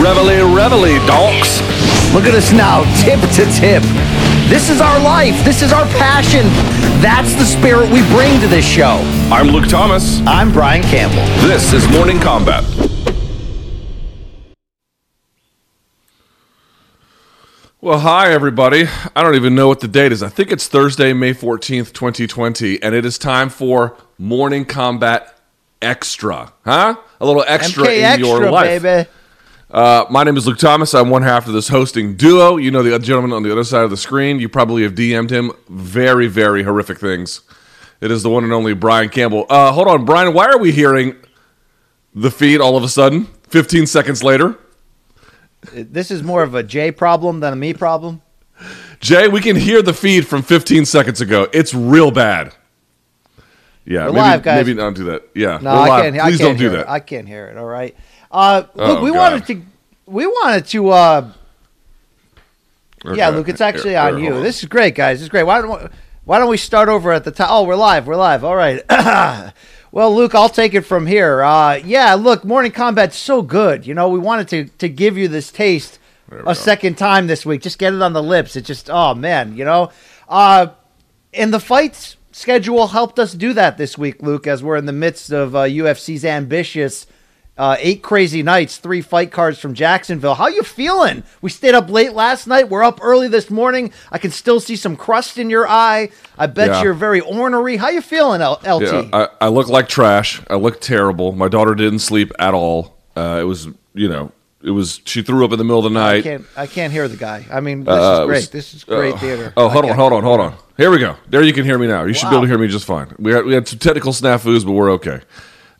Reveille, reveille, donks. Look at us now, tip to tip. This is our life. This is our passion. That's the spirit we bring to this show. I'm Luke Thomas. I'm Brian Campbell. This is Morning Kombat. Well, hi, everybody. I don't even know what the date is. I think it's Thursday, May 14th, 2020, and it is time for Morning Kombat Extra. Huh? A little extra MK in extra, your life. baby. Uh, my name is Luke Thomas. I'm one half of this hosting duo. You know the gentleman on the other side of the screen. You probably have DM'd him very, very horrific things. It is the one and only Brian Campbell. Uh, hold on, Brian. Why are we hearing the feed all of a sudden? 15 seconds later. This is more of a Jay problem than a me problem. Jay, we can hear the feed from 15 seconds ago. It's real bad. Yeah, We're maybe, live, guys. maybe not do that. Yeah, No, I can't. I Please can't don't do hear that. It. I can't hear it. All right. Uh, look, Oh, we God. wanted to. We wanted to. Uh, yeah, Luke, it's actually Here, on here, you. on. This is great, guys. This is great. Why don't we, Why don't we start over at the top? Oh, we're live. We're live. All right. well, Luke, I'll take it from here. Uh, yeah, look, Morning Kombat's so good. You know, we wanted to to give you this taste a go. second time this week. Just get it on the lips. It just, oh man, you know. Uh, and the fights schedule helped us do that this week, Luke, as we're in the midst of uh, UFC's ambitious uh, eight crazy nights, three fight cards from Jacksonville. How you feeling? We stayed up late last night. We're up early this morning. I can still see some crust in your eye. I bet Yeah. you're very ornery. How you feeling, L- LT? Yeah, I, I look like trash. I look terrible. My daughter didn't sleep at all. Uh, it was, you know, it was. She threw up in the middle of the I night. can't. I can't hear the guy. I mean, this Uh, is great. was- this is great uh, theater. Oh, hold on, hold on, hold on. Here we go. There you can hear me now. You should be able to hear me just fine. We had, we had some technical snafus, but we're okay.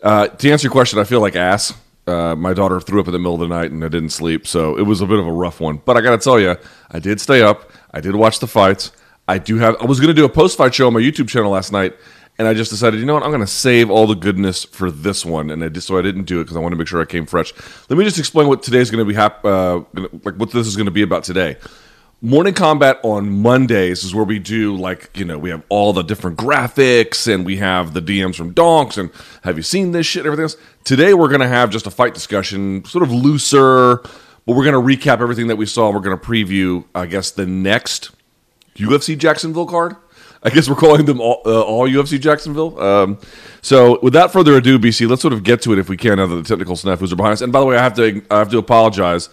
Uh, to answer your question, I feel like ass. Uh, my daughter threw up in the middle of the night and I didn't sleep, so it was a bit of a rough one. But I got to tell you, I did stay up. I did watch the fights. I do have. I was going to do a post-fight show on my YouTube channel last night, and I just decided, you know what, I'm going to save all the goodness for this one, and I just so I didn't do it because I want to make sure I came fresh. Let me just explain what today's going to be hap- uh, like what this is going to be about today. Morning Kombat on Mondays is where we do like you know we have all the different graphics and we have the DMs from Donks and have you seen this shit and everything else. Today we're gonna have just a fight discussion, sort of looser, but we're gonna recap everything that we saw. And We're gonna preview, I guess, the next UFC Jacksonville card. I guess we're calling them all, uh, all UFC Jacksonville. Um, so, without further ado, BC, let's sort of get to it if we can. That the technical snafus are behind us, and by the way, I have to I have to apologize.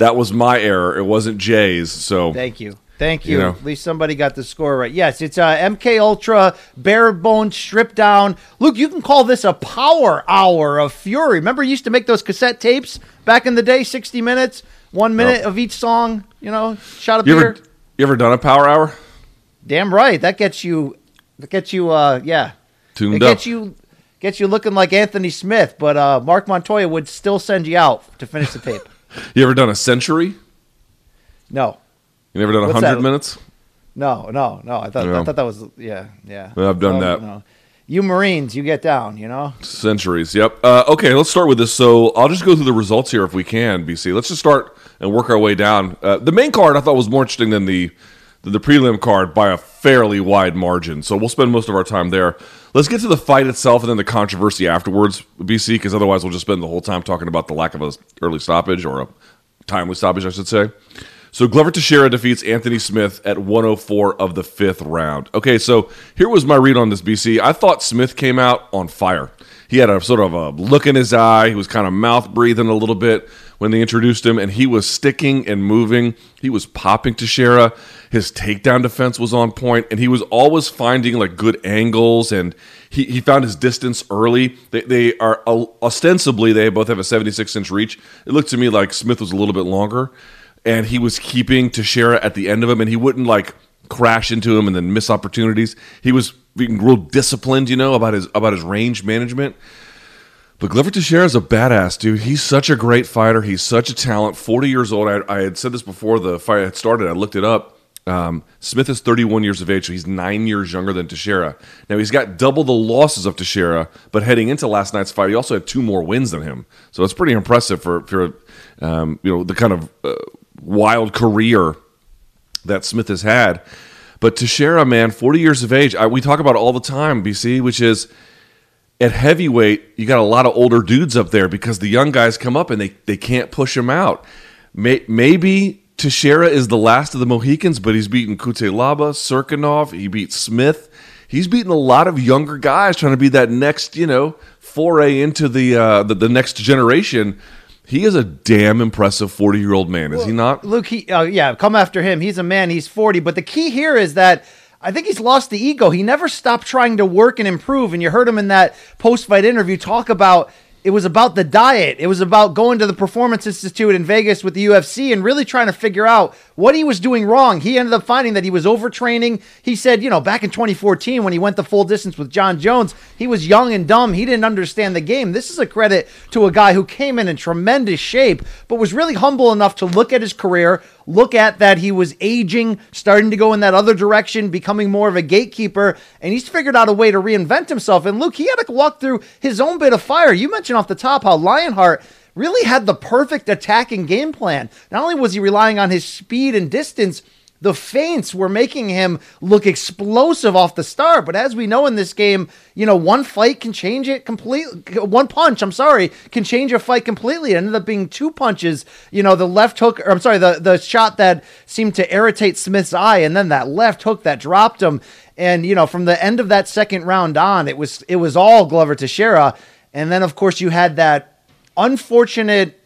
That was my error. It wasn't Jay's. So, Thank you. Thank you. You know. At least somebody got the score right. Yes, it's uh, MK Ultra bare bone stripped down. Luke, you can call this a power hour of fury. Remember, you used to make those cassette tapes back in the day, sixty minutes, one minute of each song. You know, shot of you beer. ever you ever done a power hour? Damn right. That gets you. That gets you. Uh, yeah. Tuned it up. gets you. Gets you looking like Anthony Smith, but uh, Marc Montoya would still send you out to finish the tape. You ever done a century? No, You never done a What's hundred that? minutes? no, no, no. I thought Yeah. I thought that was yeah, yeah. I've done No, that. no. You Marines, you get down. You know. Centuries. Yep. Uh, okay, let's start with this. So I'll just go through the results here if we can. BC. Let's just start and work our way down. Uh, the main card I thought was more interesting than the than the prelim card by a fairly wide margin. So we'll spend most of our time there. Let's get to the fight itself and then the controversy afterwards, BC, because otherwise we'll just spend the whole time talking about the lack of a early stoppage or a timely stoppage, I should say. So Glover Teixeira defeats Anthony Smith at 104 of the fifth round. Okay, so here was my read on this, BC. I thought Smith came out on fire. He had a sort of a look in his eye. He was kind of mouth breathing a little bit when they introduced him, and he was sticking and moving. He was popping Teixeira. His takedown defense was on point, and he was always finding like good angles, and he, he found his distance early. They, they are uh, ostensibly they both have a 76 inch reach. It looked to me like Smith was a little bit longer, and he was keeping Teixeira at the end of him, and he wouldn't like crash into him and then miss opportunities. He was being real disciplined, you know, about his about his range management. But Glover Teixeira is a badass, dude. He's such a great fighter. He's such a talent. 40 years old. I, I had said this before the fight had started. I looked it up. Um, Smith is 31 years of age, so he's nine years younger than Teixeira. Now, he's got double the losses of Teixeira, but heading into last night's fight, he also had two more wins than him. So it's pretty impressive for, for um, you know, the kind of uh, wild career that Smith has had. But Teixeira, man, 40 years of age, I, we talk about all the time, BC, which is at heavyweight, you got a lot of older dudes up there because the young guys come up and they, they can't push him out. May, maybe Teixeira is the last of the Mohicans, but he's beaten Cutelaba, Cirkunov, he beat Smith. He's beaten a lot of younger guys trying to be that next, you know, foray into the uh, the, the next generation. He is a damn impressive 40 year old man, is he not? Luke, he, uh, yeah, come after him. He's a man. He's 40. But the key here is that I think he's lost the ego. He never stopped trying to work and improve. And you heard him in that post fight interview talk about it was about the diet. It was about going to the Performance Institute in Vegas with the UFC and really trying to figure out what he was doing wrong. He ended up finding that he was overtraining. He said, you know, back in 2014 when he went the full distance with Jon Jones, he was young and dumb. He didn't understand the game. This is a credit to a guy who came in in tremendous shape, but was really humble enough to look at his career, look at that he was aging, starting to go in that other direction, becoming more of a gatekeeper, and he's figured out a way to reinvent himself. And Luke, he had to walk through his own bit of fire. You mentioned off the top how Lionheart really had the perfect attacking game plan. Not only was he relying on his speed and distance, the feints were making him look explosive off the start. But as we know in this game, you know, one fight can change it completely. One punch, I'm sorry, can change a fight completely. It ended up being two punches. You know, the left hook, or I'm sorry, the, the shot that seemed to irritate Smith's eye, and then that left hook that dropped him. And, you know, from the end of that second round on, it was it was all Glover Teixeira. And then, of course, you had that unfortunate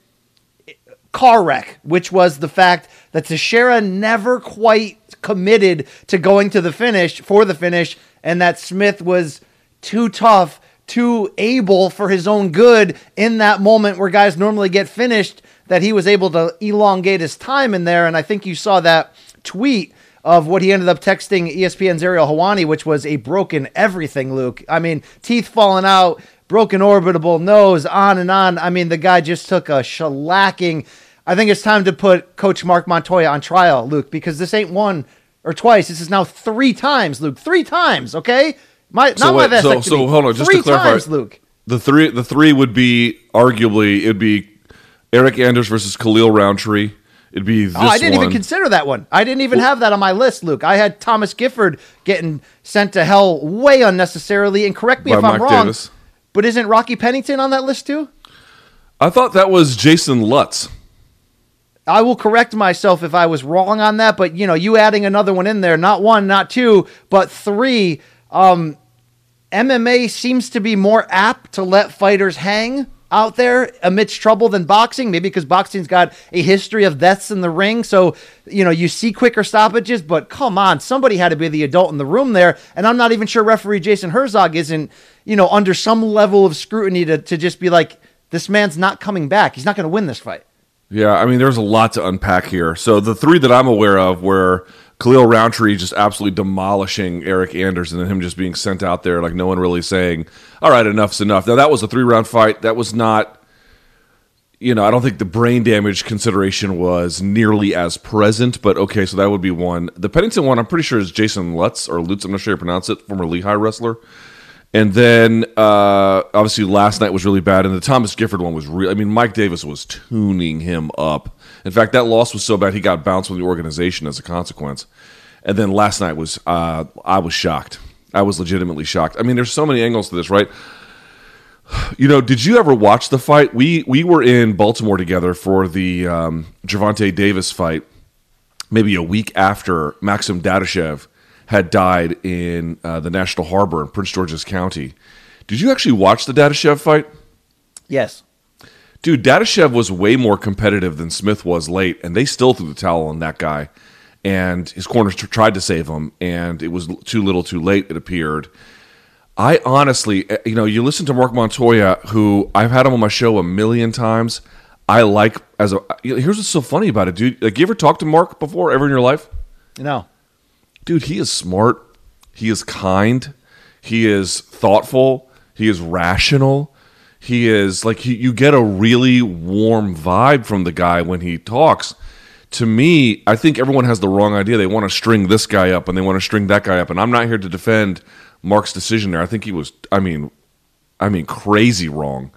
car wreck, which was the fact that Teixeira never quite committed to going to the finish for the finish, and that Smith was too tough, too able for his own good in that moment where guys normally get finished, that he was able to elongate his time in there. And I think you saw that tweet of what he ended up texting ESPN's Ariel Helwani, which was a broken everything, Luke. I mean, teeth falling out, broken orbitable nose, on and on. I mean, the guy just took a shellacking. I think it's time to put Coach Marc Montoya on trial, Luke, because this ain't one or twice. This is now three times, Luke. Three times, okay? My So not wait, my so- vasectomy. so hold on, just to clarify. times, Luke. The three the three would be arguably it'd be Eric Anders versus Khalil Rountree. It'd be this Oh, I didn't one. even consider that one. I didn't even have that on my list, Luke. I had Thomas Gifford getting sent to hell way unnecessarily. And correct me if I'm Mike wrong, Davis. but isn't Rocky Pennington on that list too? I thought that was Jason Lutz. I will correct myself if I was wrong on that, but you know, you adding another one in there, not one, not two, but three. Um, MMA seems to be more apt to let fighters hang out there amidst trouble than boxing, maybe because boxing's got a history of deaths in the ring. So, you know, you see quicker stoppages, but come on, somebody had to be the adult in the room there. And I'm not even sure referee Jason Herzog isn't, you know, under some level of scrutiny to, to just be like, this man's not coming back. He's not going to win this fight. Yeah, I mean, there's a lot to unpack here. So the three that I'm aware of were Khalil Rountree just absolutely demolishing Eric Anders, and then him just being sent out there like no one really saying, "All right, enough's enough." Now that was a three round fight. That was not, you know, I don't think the brain damage consideration was nearly as present. But okay, so that would be one. The Pennington one, I'm pretty sure is Jason Lutz or Lutz. I'm not sure how you pronounce it. Former Lehigh wrestler. And then uh, obviously last night was really bad, and the Thomas Gifford one was real. I mean, Mike Davis was tuning him up. In fact, that loss was so bad he got bounced from the organization as a consequence. And then last night was uh, I was shocked. I was legitimately shocked. I mean, there's so many angles to this, right? You know, did you ever watch the fight? We we were in Baltimore together for the um, Gervonta Davis fight, maybe a week after Maxim Dadashev had died in uh, the National Harbor in Prince George's County. Did you actually watch the Dadashev fight? Yes. Dude, Dadashev was way more competitive than Smith was late, and they still threw the towel on that guy. And his corners t- tried to save him, and it was too little, too late. It appeared. I honestly, eh, you know, you listen to Marc Montoya, who I've had him on my show a million times. I like as a. Here's what's so funny about it, dude. Like, you ever talked to Marc before, ever in your life? No. Dude, he is smart. He is kind. He is thoughtful. He is rational. He is like he, you get a really warm vibe from the guy when he talks. To me, I think everyone has the wrong idea. They want to string this guy up and they want to string that guy up. And I'm not here to defend Marc's decision there. I think he was, I mean, I mean, crazy wrong.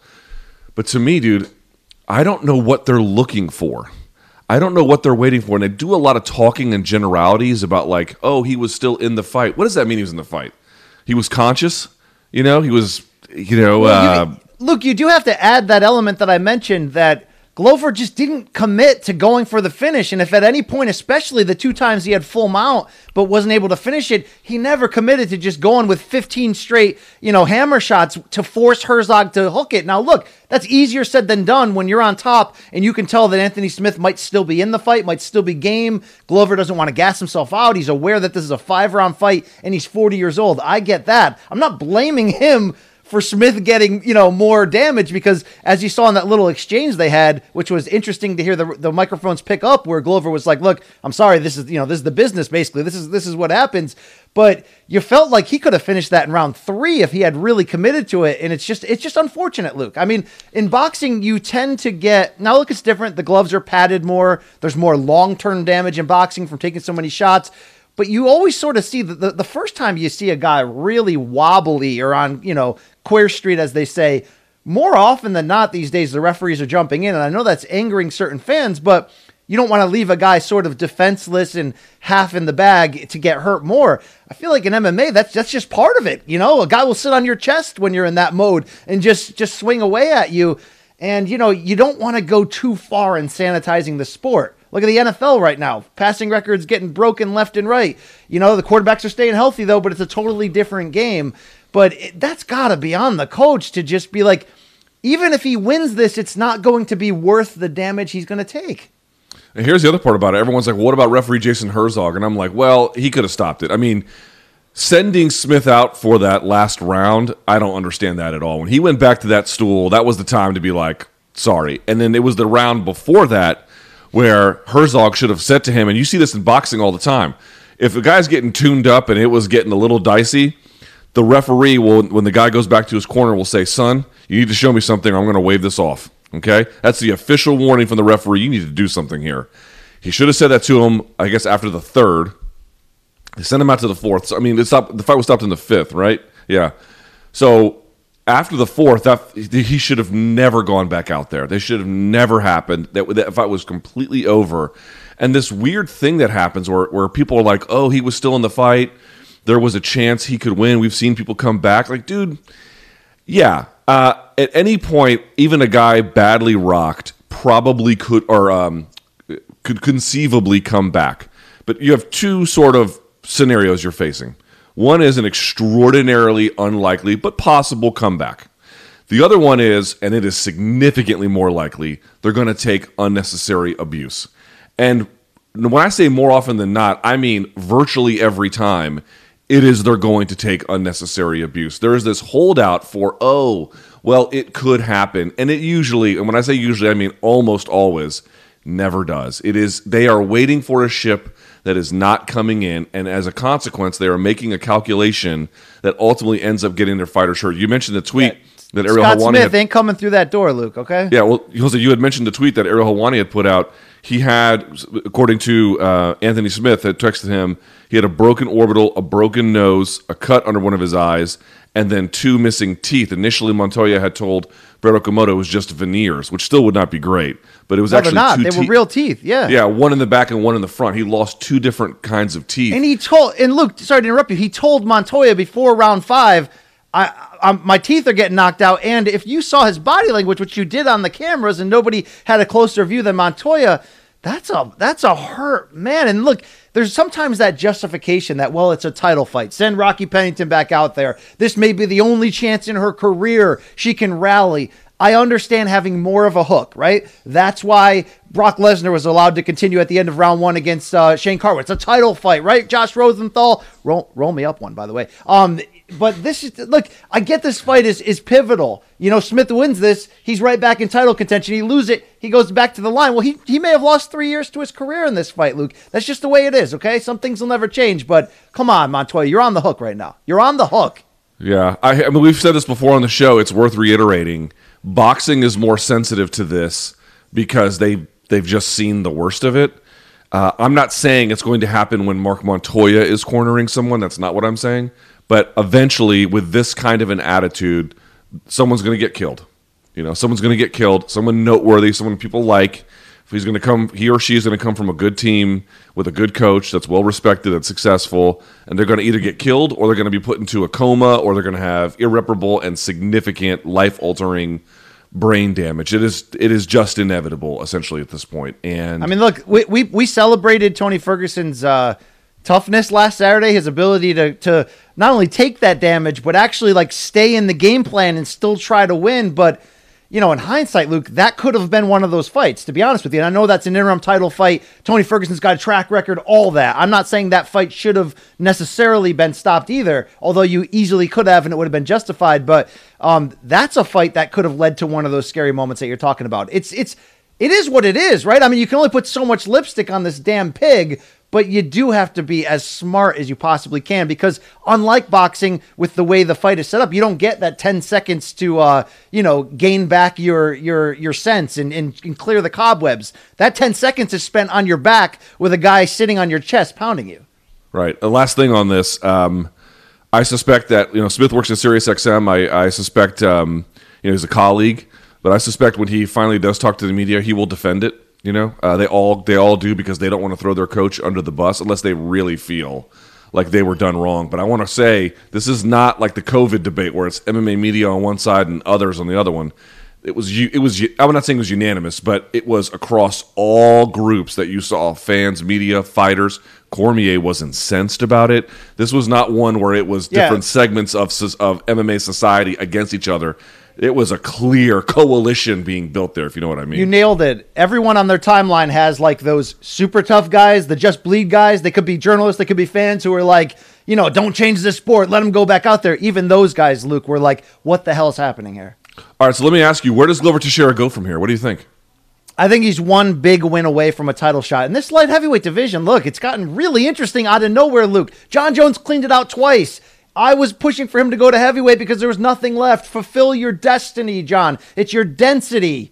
But to me, dude, I don't know what they're looking for. I don't know what they're waiting for. And they do a lot of talking and generalities about, like, oh, he was still in the fight. What does that mean he was in the fight? He was conscious? You know, he was you know, Well, uh, you, Luke, you do have to add that element that I mentioned that Glover just didn't commit to going for the finish. And if at any point, especially the two times he had full mount but wasn't able to finish it, he never committed to just going with 15 straight, you know, hammer shots to force Herzog to hook it. Now, look, that's easier said than done when you're on top and you can tell that Anthony Smith might still be in the fight, might still be game. Glover doesn't want to gas himself out. He's aware that this is a five round fight and he's 40 years old. I get that. I'm not blaming him for Smith getting, you know, more damage because as you saw in that little exchange they had, which was interesting to hear the, the microphones pick up where Glover was like, "Look, I'm sorry, this is, you know, this is the business basically. This is this is what happens." But you felt like he could have finished that in round 3 if he had really committed to it and it's just it's just unfortunate, Luke. I mean, in boxing you tend to get Now look, it's different. The gloves are padded more. There's more long-term damage in boxing from taking so many shots but you always sort of see the, the, the, first time you see a guy really wobbly or on, you know, Queer Street, as they say, more often than not these days, the referees are jumping in. And I know that's angering certain fans, but you don't want to leave a guy sort of defenseless and half in the bag to get hurt more. I feel like in MMA, that's that's just part of it. You know, a guy will sit on your chest when you're in that mode and just just swing away at you. And you know, you don't want to go too far in sanitizing the sport. Look at the NFL right now. Passing records getting broken left and right. You know, the quarterbacks are staying healthy though, but it's a totally different game. But it, that's got to be on the coach to just be like, even if he wins this, it's not going to be worth the damage he's going to take. And here's the other part about it. Everyone's like, what about referee Jason Herzog? And I'm like, well, he could have stopped it. I mean, sending Smith out for that last round, I don't understand that at all. When he went back to that stool, that was the time to be like, sorry. And then it was the round before that where Herzog should have said to him, and you see this in boxing all the time. If a guy's getting tuned up and it was getting a little dicey, the referee will, when the guy goes back to his corner, will say, "Son, you need to show me something. I'm going to wave this off." Okay, that's the official warning from the referee. You need to do something here. He should have said that to him. I guess after the third, they sent him out to the fourth. So, I mean, it stopped, the fight was stopped in the fifth, right? Yeah. So after the fourth, that, he should have never gone back out there. They should have never happened. That, that fight was completely over. And this weird thing that happens where, where people are like, oh, he was still in the fight. There was a chance he could win. We've seen people come back. Like, dude, yeah. Uh, at any point, even a guy badly rocked probably could, or um, could conceivably come back. But you have two sort of scenarios you're facing. One is an extraordinarily unlikely but possible comeback. The other one is, and it is significantly more likely, they're going to take unnecessary abuse. And when I say more often than not, I mean virtually every time it is they're going to take unnecessary abuse. There is this holdout for, oh, well, it could happen. And it usually, and when I say usually, I mean almost always, never does. It is, they are waiting for a ship that is not coming in, and as a consequence, they are making a calculation that ultimately ends up getting their fighter hurt. You mentioned the tweet yeah. that Ariel Scott Helwani Smith had, ain't coming through that door, Luke. Okay. Yeah, well, Jose, you had mentioned the tweet that Ariel Helwani had put out. He had, according to uh, Anthony Smith, had texted him. He had a broken orbital, a broken nose, a cut under one of his eyes, and then two missing teeth. Initially, Montoya had told Brett Okamoto it was just veneers, which still would not be great. But it was no, actually not. They te- were real teeth. Yeah. Yeah, one in the back and one in the front. He lost two different kinds of teeth. And he told, and Luke, sorry to interrupt you. He told Montoya before round five, I, I'm, my teeth are getting knocked out. And if you saw his body language, which you did on the cameras, and nobody had a closer view than Montoya, that's a that's a hurt man. And look, there's sometimes that justification that well, it's a title fight. Send Rocky Pennington back out there. This may be the only chance in her career she can rally. I understand having more of a hook, right? That's why Brock Lesnar was allowed to continue at the end of round one against uh, Shane Carwin. It's a title fight, right? Josh Rosenthal, roll, roll me up one, by the way. Um, but this is look. I get this fight is is pivotal. You know, Smith wins this, he's right back in title contention. He lose it, he goes back to the line. Well, he he may have lost three years to his career in this fight, Luke. That's just the way it is. Okay, some things will never change. But come on, Montoya, you're on the hook right now. You're on the hook. Yeah, I, I mean, we've said this before on the show. It's worth reiterating. Boxing is more sensitive to this because they they've just seen the worst of it. Uh, I'm not saying it's going to happen when Marc Montoya is cornering someone. That's not what I'm saying. But eventually, with this kind of an attitude, someone's going to get killed. You know, someone's going to get killed. Someone noteworthy, someone people like, If he's going to come, he or she is going to come from a good team with a good coach that's well respected, that's successful, and they're going to either get killed or they're going to be put into a coma or they're going to have irreparable and significant life altering brain damage. It is it is just inevitable, essentially, at this point. And I mean, look, we we, we celebrated Tony Ferguson's uh, toughness last Saturday, his ability to to not only take that damage but actually like stay in the game plan and still try to win, but you know, in hindsight, Luke, that could have been one of those fights, to be honest with you. And I know that's an interim title fight. Tony Ferguson's got a track record, all that. I'm not saying that fight should have necessarily been stopped either, although you easily could have and it would have been justified. But um, that's a fight that could have led to one of those scary moments that you're talking about. It's, it's, it is what it is, right? I mean, you can only put so much lipstick on this damn pig, but you do have to be as smart as you possibly can because unlike boxing with the way the fight is set up you don't get that 10 seconds to uh, you know gain back your your your sense and, and, and clear the cobwebs. That 10 seconds is spent on your back with a guy sitting on your chest pounding you. Right. The last thing on this um, i suspect that you know smith works at SiriusXM. i, I suspect um, you know he's a colleague but i suspect when he finally does talk to the media he will defend it you know, uh, they all they all do because they don't want to throw their coach under the bus unless they really feel like they were done wrong. But I want to say this is not like the COVID debate where it's MMA media on one side and others on the other one. It was it was I'm not saying it was unanimous, but it was across all groups that you saw fans, media, fighters. Cormier was incensed about it. This was not one where it was different yeah. segments of of MMA society against each other it was a clear coalition being built there, if you know what I mean. You nailed it. Everyone on their timeline has like those super tough guys, the just bleed guys. They could be journalists, they could be fans who are like, you know, don't change the sport, let them go back out there. Even those guys, Luke, were like, what the hell is happening here? All right, so let me ask you, where does Glover Teixeira go from here? What do you think? I think he's one big win away from a title shot. In this light heavyweight division, look, it's gotten really interesting out of nowhere, Luke. Jon Jones cleaned it out twice. I was pushing for him to go to heavyweight because there was nothing left. Fulfill your destiny, Jon. It's your density.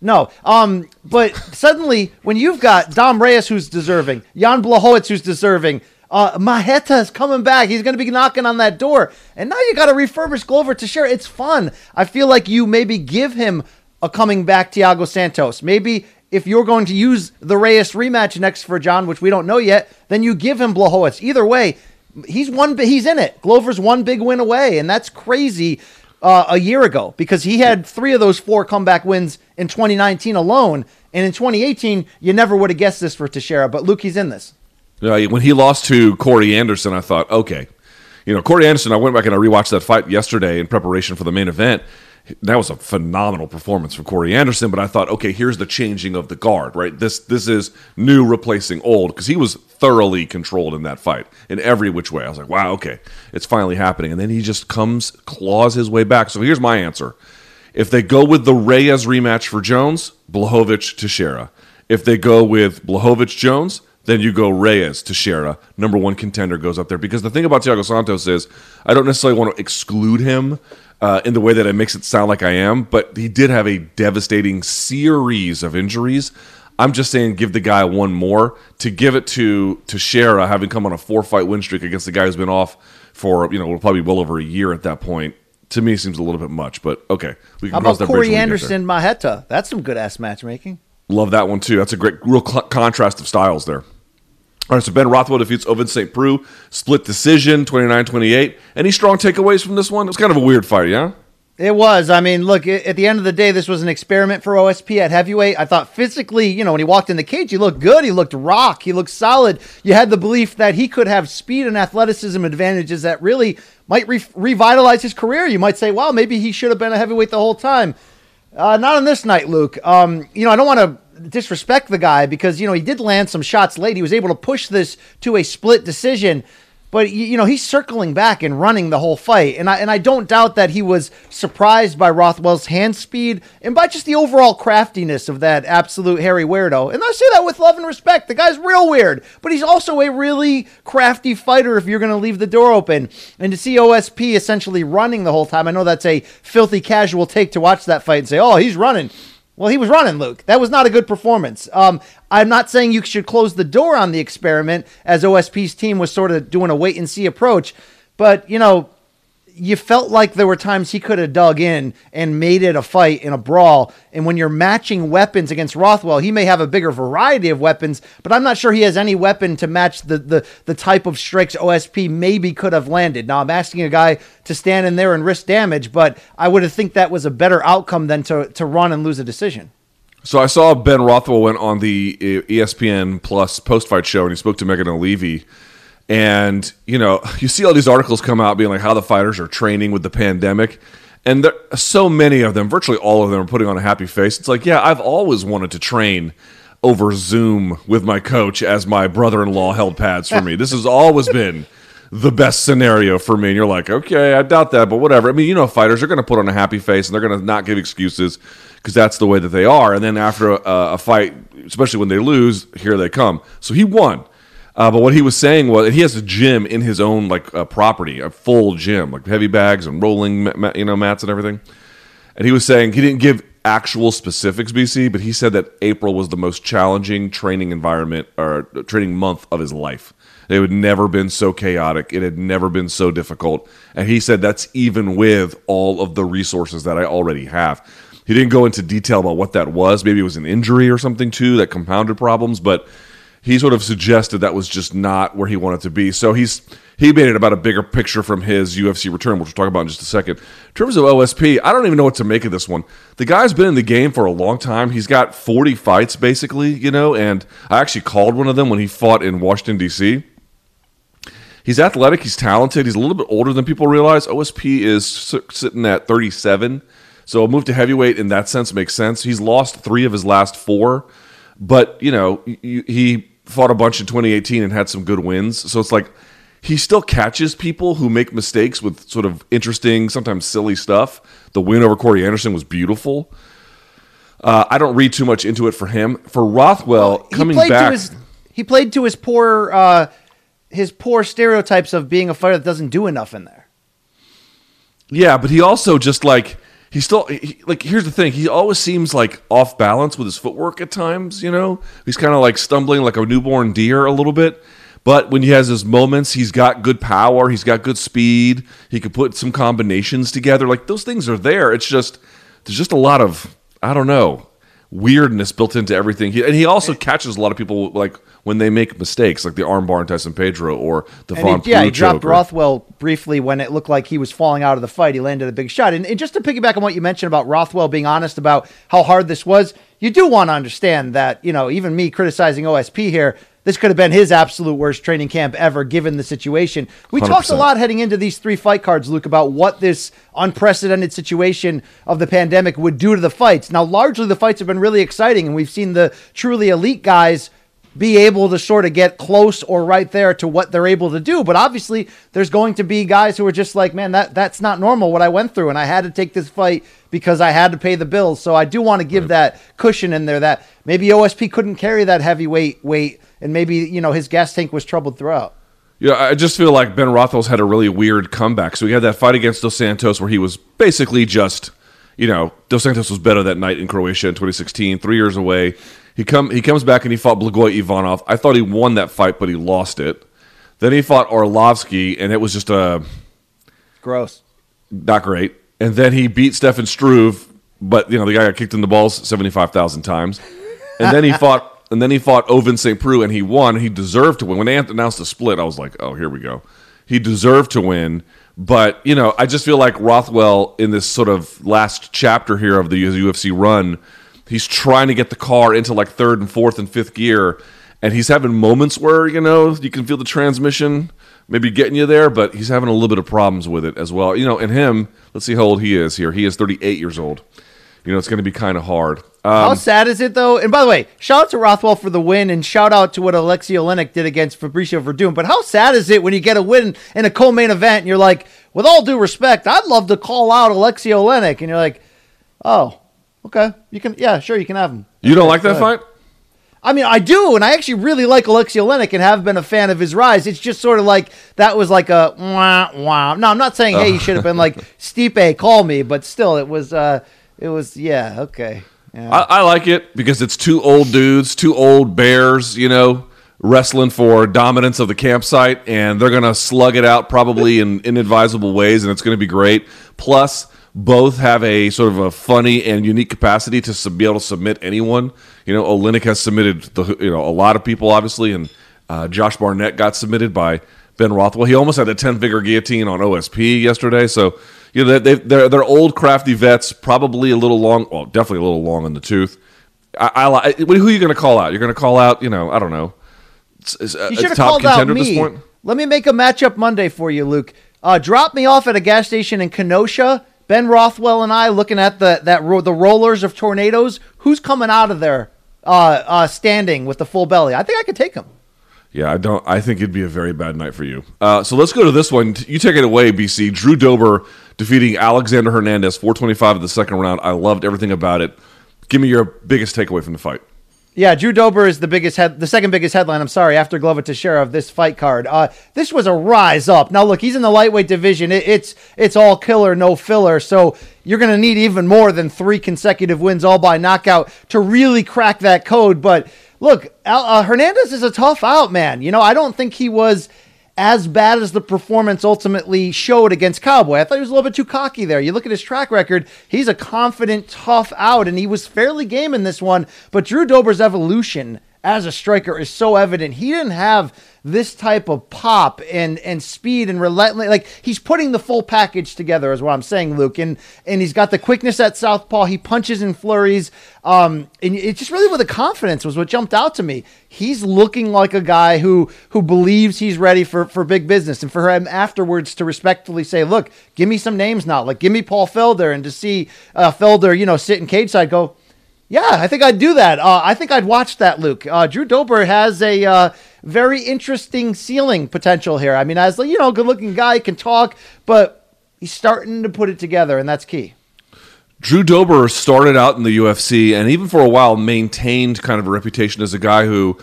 No, um, but suddenly when you've got Dom Reyes who's deserving, Jan Blachowicz who's deserving, uh, is coming back. He's going to be knocking on that door, and now you got to refurbish Glover Teixeira. It's fun. I feel like you maybe give him a coming back Thiago Santos. Maybe if you're going to use the Reyes rematch next for Jon, which we don't know yet, then you give him Blachowicz. Either way, he's one he's in it. Glover's one big win away, and that's crazy. Uh, a year ago because he had three of those four comeback wins in 2019 alone, and in 2018 you never would have guessed this for Teixeira. But Luke, he's in this. Uh, when he lost to Corey Anderson, I thought, okay, you know, Corey Anderson. I went back and I rewatched that fight yesterday in preparation for the main event, that was a phenomenal performance from Corey Anderson. But I thought, okay, here's the changing of the guard, right? This this is new replacing old because he was thoroughly controlled in that fight in every which way. I was like, wow, okay, it's finally happening. And then he just comes claws his way back. So here's my answer: if they go with the Reyes rematch for Jones, Blachowicz to Teixeira. If they go with Blachowicz Jones, then you go Reyes to Shera, Number one contender goes up there because the thing about Thiago Santos is I don't necessarily want to exclude him uh, in the way that it makes it sound like I am, but he did have a devastating series of injuries. I'm just saying, give the guy one more. To give it to to Shara, having come on a four fight win streak against the guy who's been off for you know probably well over a year at that point, to me seems a little bit much. But okay, we can How about Corey Anderson Maheta? That's some good ass matchmaking. Love that one too. That's a great real cl- contrast of styles there. All right, so Ben Rothwell defeats Ovince St. Preux, split decision, 29-28. Any strong takeaways from this one? It was kind of a weird fight, yeah? It was. I mean, look, at the end of the day, this was an experiment for OSP at heavyweight. I thought physically, you know, when he walked in the cage, he looked good. He looked rock. He looked solid. You had the belief that he could have speed and athleticism advantages that really might re- revitalize his career. You might say, well, maybe he should have been a heavyweight the whole time. Uh, not on this night, Luke. Um, you know, I don't want to disrespect the guy because you know he did land some shots late. He was able to push this to a split decision, but you know he's circling back and running the whole fight. And I and I don't doubt that he was surprised by Rothwell's hand speed and by just the overall craftiness of that absolute Harry weirdo. And I say that with love and respect. The guy's real weird, but he's also a really crafty fighter. If you're going to leave the door open and to see OSP essentially running the whole time, I know that's a filthy casual take to watch that fight and say, "Oh, he's running." Well, he was running, Luke. That was not a good performance. Um, I'm not saying you should close the door on the experiment as OSP's team was sort of doing a wait and see approach, but you know, you felt like there were times he could have dug in and made it a fight in a brawl. And when you're matching weapons against Rothwell, he may have a bigger variety of weapons, but I'm not sure he has any weapon to match the the, the type of strikes OSP maybe could have landed. Now I'm asking a guy to stand in there and risk damage, but I would have think that was a better outcome than to to run and lose a decision. So I saw Ben Rothwell went on the ESPN Plus post fight show and he spoke to Megan Olivi and, you know, you see all these articles come out being like how the fighters are training with the pandemic. And there, so many of them, virtually all of them, are putting on a happy face. It's like, yeah, I've always wanted to train over Zoom with my coach as my brother in law held pads for me. This has always been the best scenario for me. And you're like, okay, I doubt that, but whatever. I mean, you know, fighters are going to put on a happy face and they're going to not give excuses because that's the way that they are. And then after a, a, fight, especially when they lose, here they come. So he won. Uh, but what he was saying was, he has a gym in his own like uh, property, a full gym, like heavy bags and rolling, you know, mats and everything. And he was saying he didn't give actual specifics, BC, but he said that April was the most challenging training environment or training month of his life. It had never been so chaotic. It had never been so difficult. And he said that's even with all of the resources that I already have. He didn't go into detail about what that was. Maybe it was an injury or something too that compounded problems, but he sort of suggested that was just not where he wanted to be. So he's he made it about a bigger picture from his UFC return, which we'll talk about in just a second. In terms of OSP, I don't even know what to make of this one. The guy's been in the game for a long time. He's got 40 fights basically, you know, and I actually called one of them when he fought in Washington D.C. He's athletic, he's talented, he's a little bit older than people realize. OSP is sitting at 37. So a move to heavyweight in that sense makes sense. He's lost 3 of his last 4, but, you know, he fought a bunch in 2018 and had some good wins. So it's like he still catches people who make mistakes with sort of interesting, sometimes silly stuff. The win over Corey Anderson was beautiful. Uh, I don't read too much into it for him. For Rothwell well, coming back, his, he played to his poor uh, his poor stereotypes of being a fighter that doesn't do enough in there. Yeah, but he also just like he still he, like here's the thing. He always seems like off balance with his footwork at times you know? He's kind of like stumbling like a newborn deer a little bit. But when he has his moments he's got good power he's got good speed he could put some combinations together. Like those things are there. It's just there's just a lot of i don't know weirdness built into everything he, and he also catches a lot of people like when they make mistakes, like the armbar on Tyson Pedro or the Von Yeah, he dropped or, Rothwell briefly when it looked like he was falling out of the fight. He landed a big shot. And, and just to piggyback on what you mentioned about Rothwell being honest about how hard this was, you do want to understand that, you know, even me criticizing OSP here, this could have been his absolute worst training camp ever given the situation. We 100%. talked a lot heading into these three fight cards, Luke, about what this unprecedented situation of the pandemic would do to the fights. Now, largely the fights have been really exciting, and we've seen the truly elite guys be able to sort of get close or right there to what they're able to do. But obviously, there's going to be guys who are just like, man, that that's not normal what I went through, and I had to take this fight because I had to pay the bills. So I do want to give right. that cushion in there that maybe OSP couldn't carry that heavyweight weight, and maybe you know his gas tank was troubled throughout. Yeah, I just feel like Ben Rothwell's had a really weird comeback. So he had that fight against Dos Santos where he was basically just, you know, Dos Santos was better that night in Croatia in 2016, three years away. He come he comes back and he fought Blagoy Ivanov. I thought he won that fight, but he lost it. Then he fought Orlovsky, and it was just a gross, not great. And then he beat Stefan Struve, but you know the guy got kicked in the balls seventy five thousand times. And then he fought. And then he fought Ovince St. Preux, and he won. He deserved to win. When they announced the split, I was like, "Oh, here we go." He deserved to win, but you know, I just feel like Rothwell in this sort of last chapter here of the UFC run he's trying to get the car into like third and fourth and fifth gear, and he's having moments where you know you can feel the transmission maybe getting you there, but he's having a little bit of problems with it as well. You know, and him, let's see how old he is here. He is 38 years old. You know, it's going to be kind of hard. Um, how sad is it though? And by the way, shout out to Rothwell for the win, and shout out to what Alexei Oleinik did against Fabricio Werdum. But how sad is it when you get a win in a co-main event and you're like, with all due respect, I'd love to call out Alexei Oleinik, and you're like, oh, Okay, you can. Yeah, sure, you can have him. You don't like that fight? I mean, I do, and I actually really like Alexei Oleinik and have been a fan of his rise. It's just sort of like that was like a wah wah. No, I'm not saying hey, you should have been like Stipe, call me, but still, it was. uh It was yeah, okay. Yeah. I, I like it because it's two old dudes, two old bears, you know, wrestling for dominance of the campsite, and they're going to slug it out probably in inadvisable ways, and it's going to be great. Plus, both have a sort of a funny and unique capacity to sub- be able to submit anyone. You know, Oleinik has submitted the you know a lot of people, obviously, and uh, Josh Barnett got submitted by Ben Rothwell. He almost had a ten finger guillotine on OSP yesterday. So you know they, they're they're old crafty vets, probably a little long. Well, definitely a little long in the tooth. I, I, who are you going to call out? You're going to call out, you know, I don't know. You should have called out me. Let me make a matchup Monday for you, Luke. Uh, drop me off at a gas station in Kenosha. Ben Rothwell and I looking at the that ro- the rollers of tornadoes. Who's coming out of there uh, uh, standing with the full belly? I think I could take him. Yeah, I don't. I think it'd be a very bad night for you. Uh, so let's go to this one. You take it away, BC. Drew Dober defeating Alexander Hernandez, 425 of the second round. I loved everything about it. Give me your biggest takeaway from the fight. Yeah, Drew Dober is the biggest head, the second biggest headline. I'm sorry, after Glover Teixeira of this fight card. Uh, this was a rise up. Now look, he's in the lightweight division. It, it's it's all killer, no filler. So you're going to need even more than three consecutive wins, all by knockout, to really crack that code. But look, uh, Hernandez is a tough out, man. You know, I don't think he was as bad as the performance ultimately showed against Cowboy. I thought he was a little bit too cocky there. You look at his track record, he's a confident, tough out, and he was fairly game in this one. But Drew Dober's evolution as a striker is so evident. He didn't have this type of pop and and speed and relentless. Like he's putting the full package together, is what I'm saying, Luke. And and he's got the quickness at southpaw. He punches and flurries. Um, and it's just really with the confidence was what jumped out to me. He's looking like a guy who who believes he's ready for for big business, and for him afterwards to respectfully say, "Look, give me some names now. Like give me Paul Felder," and to see uh, Felder, you know, sit in cage side, go yeah, I think I'd do that. Uh, I think I'd watch that, Luke. Uh, Drew Dober has a uh, very interesting ceiling potential here. I mean, as you know, good looking guy, can talk, but he's starting to put it together, and that's key. Drew Dober started out in the UFC and even for a while maintained kind of a reputation as a guy who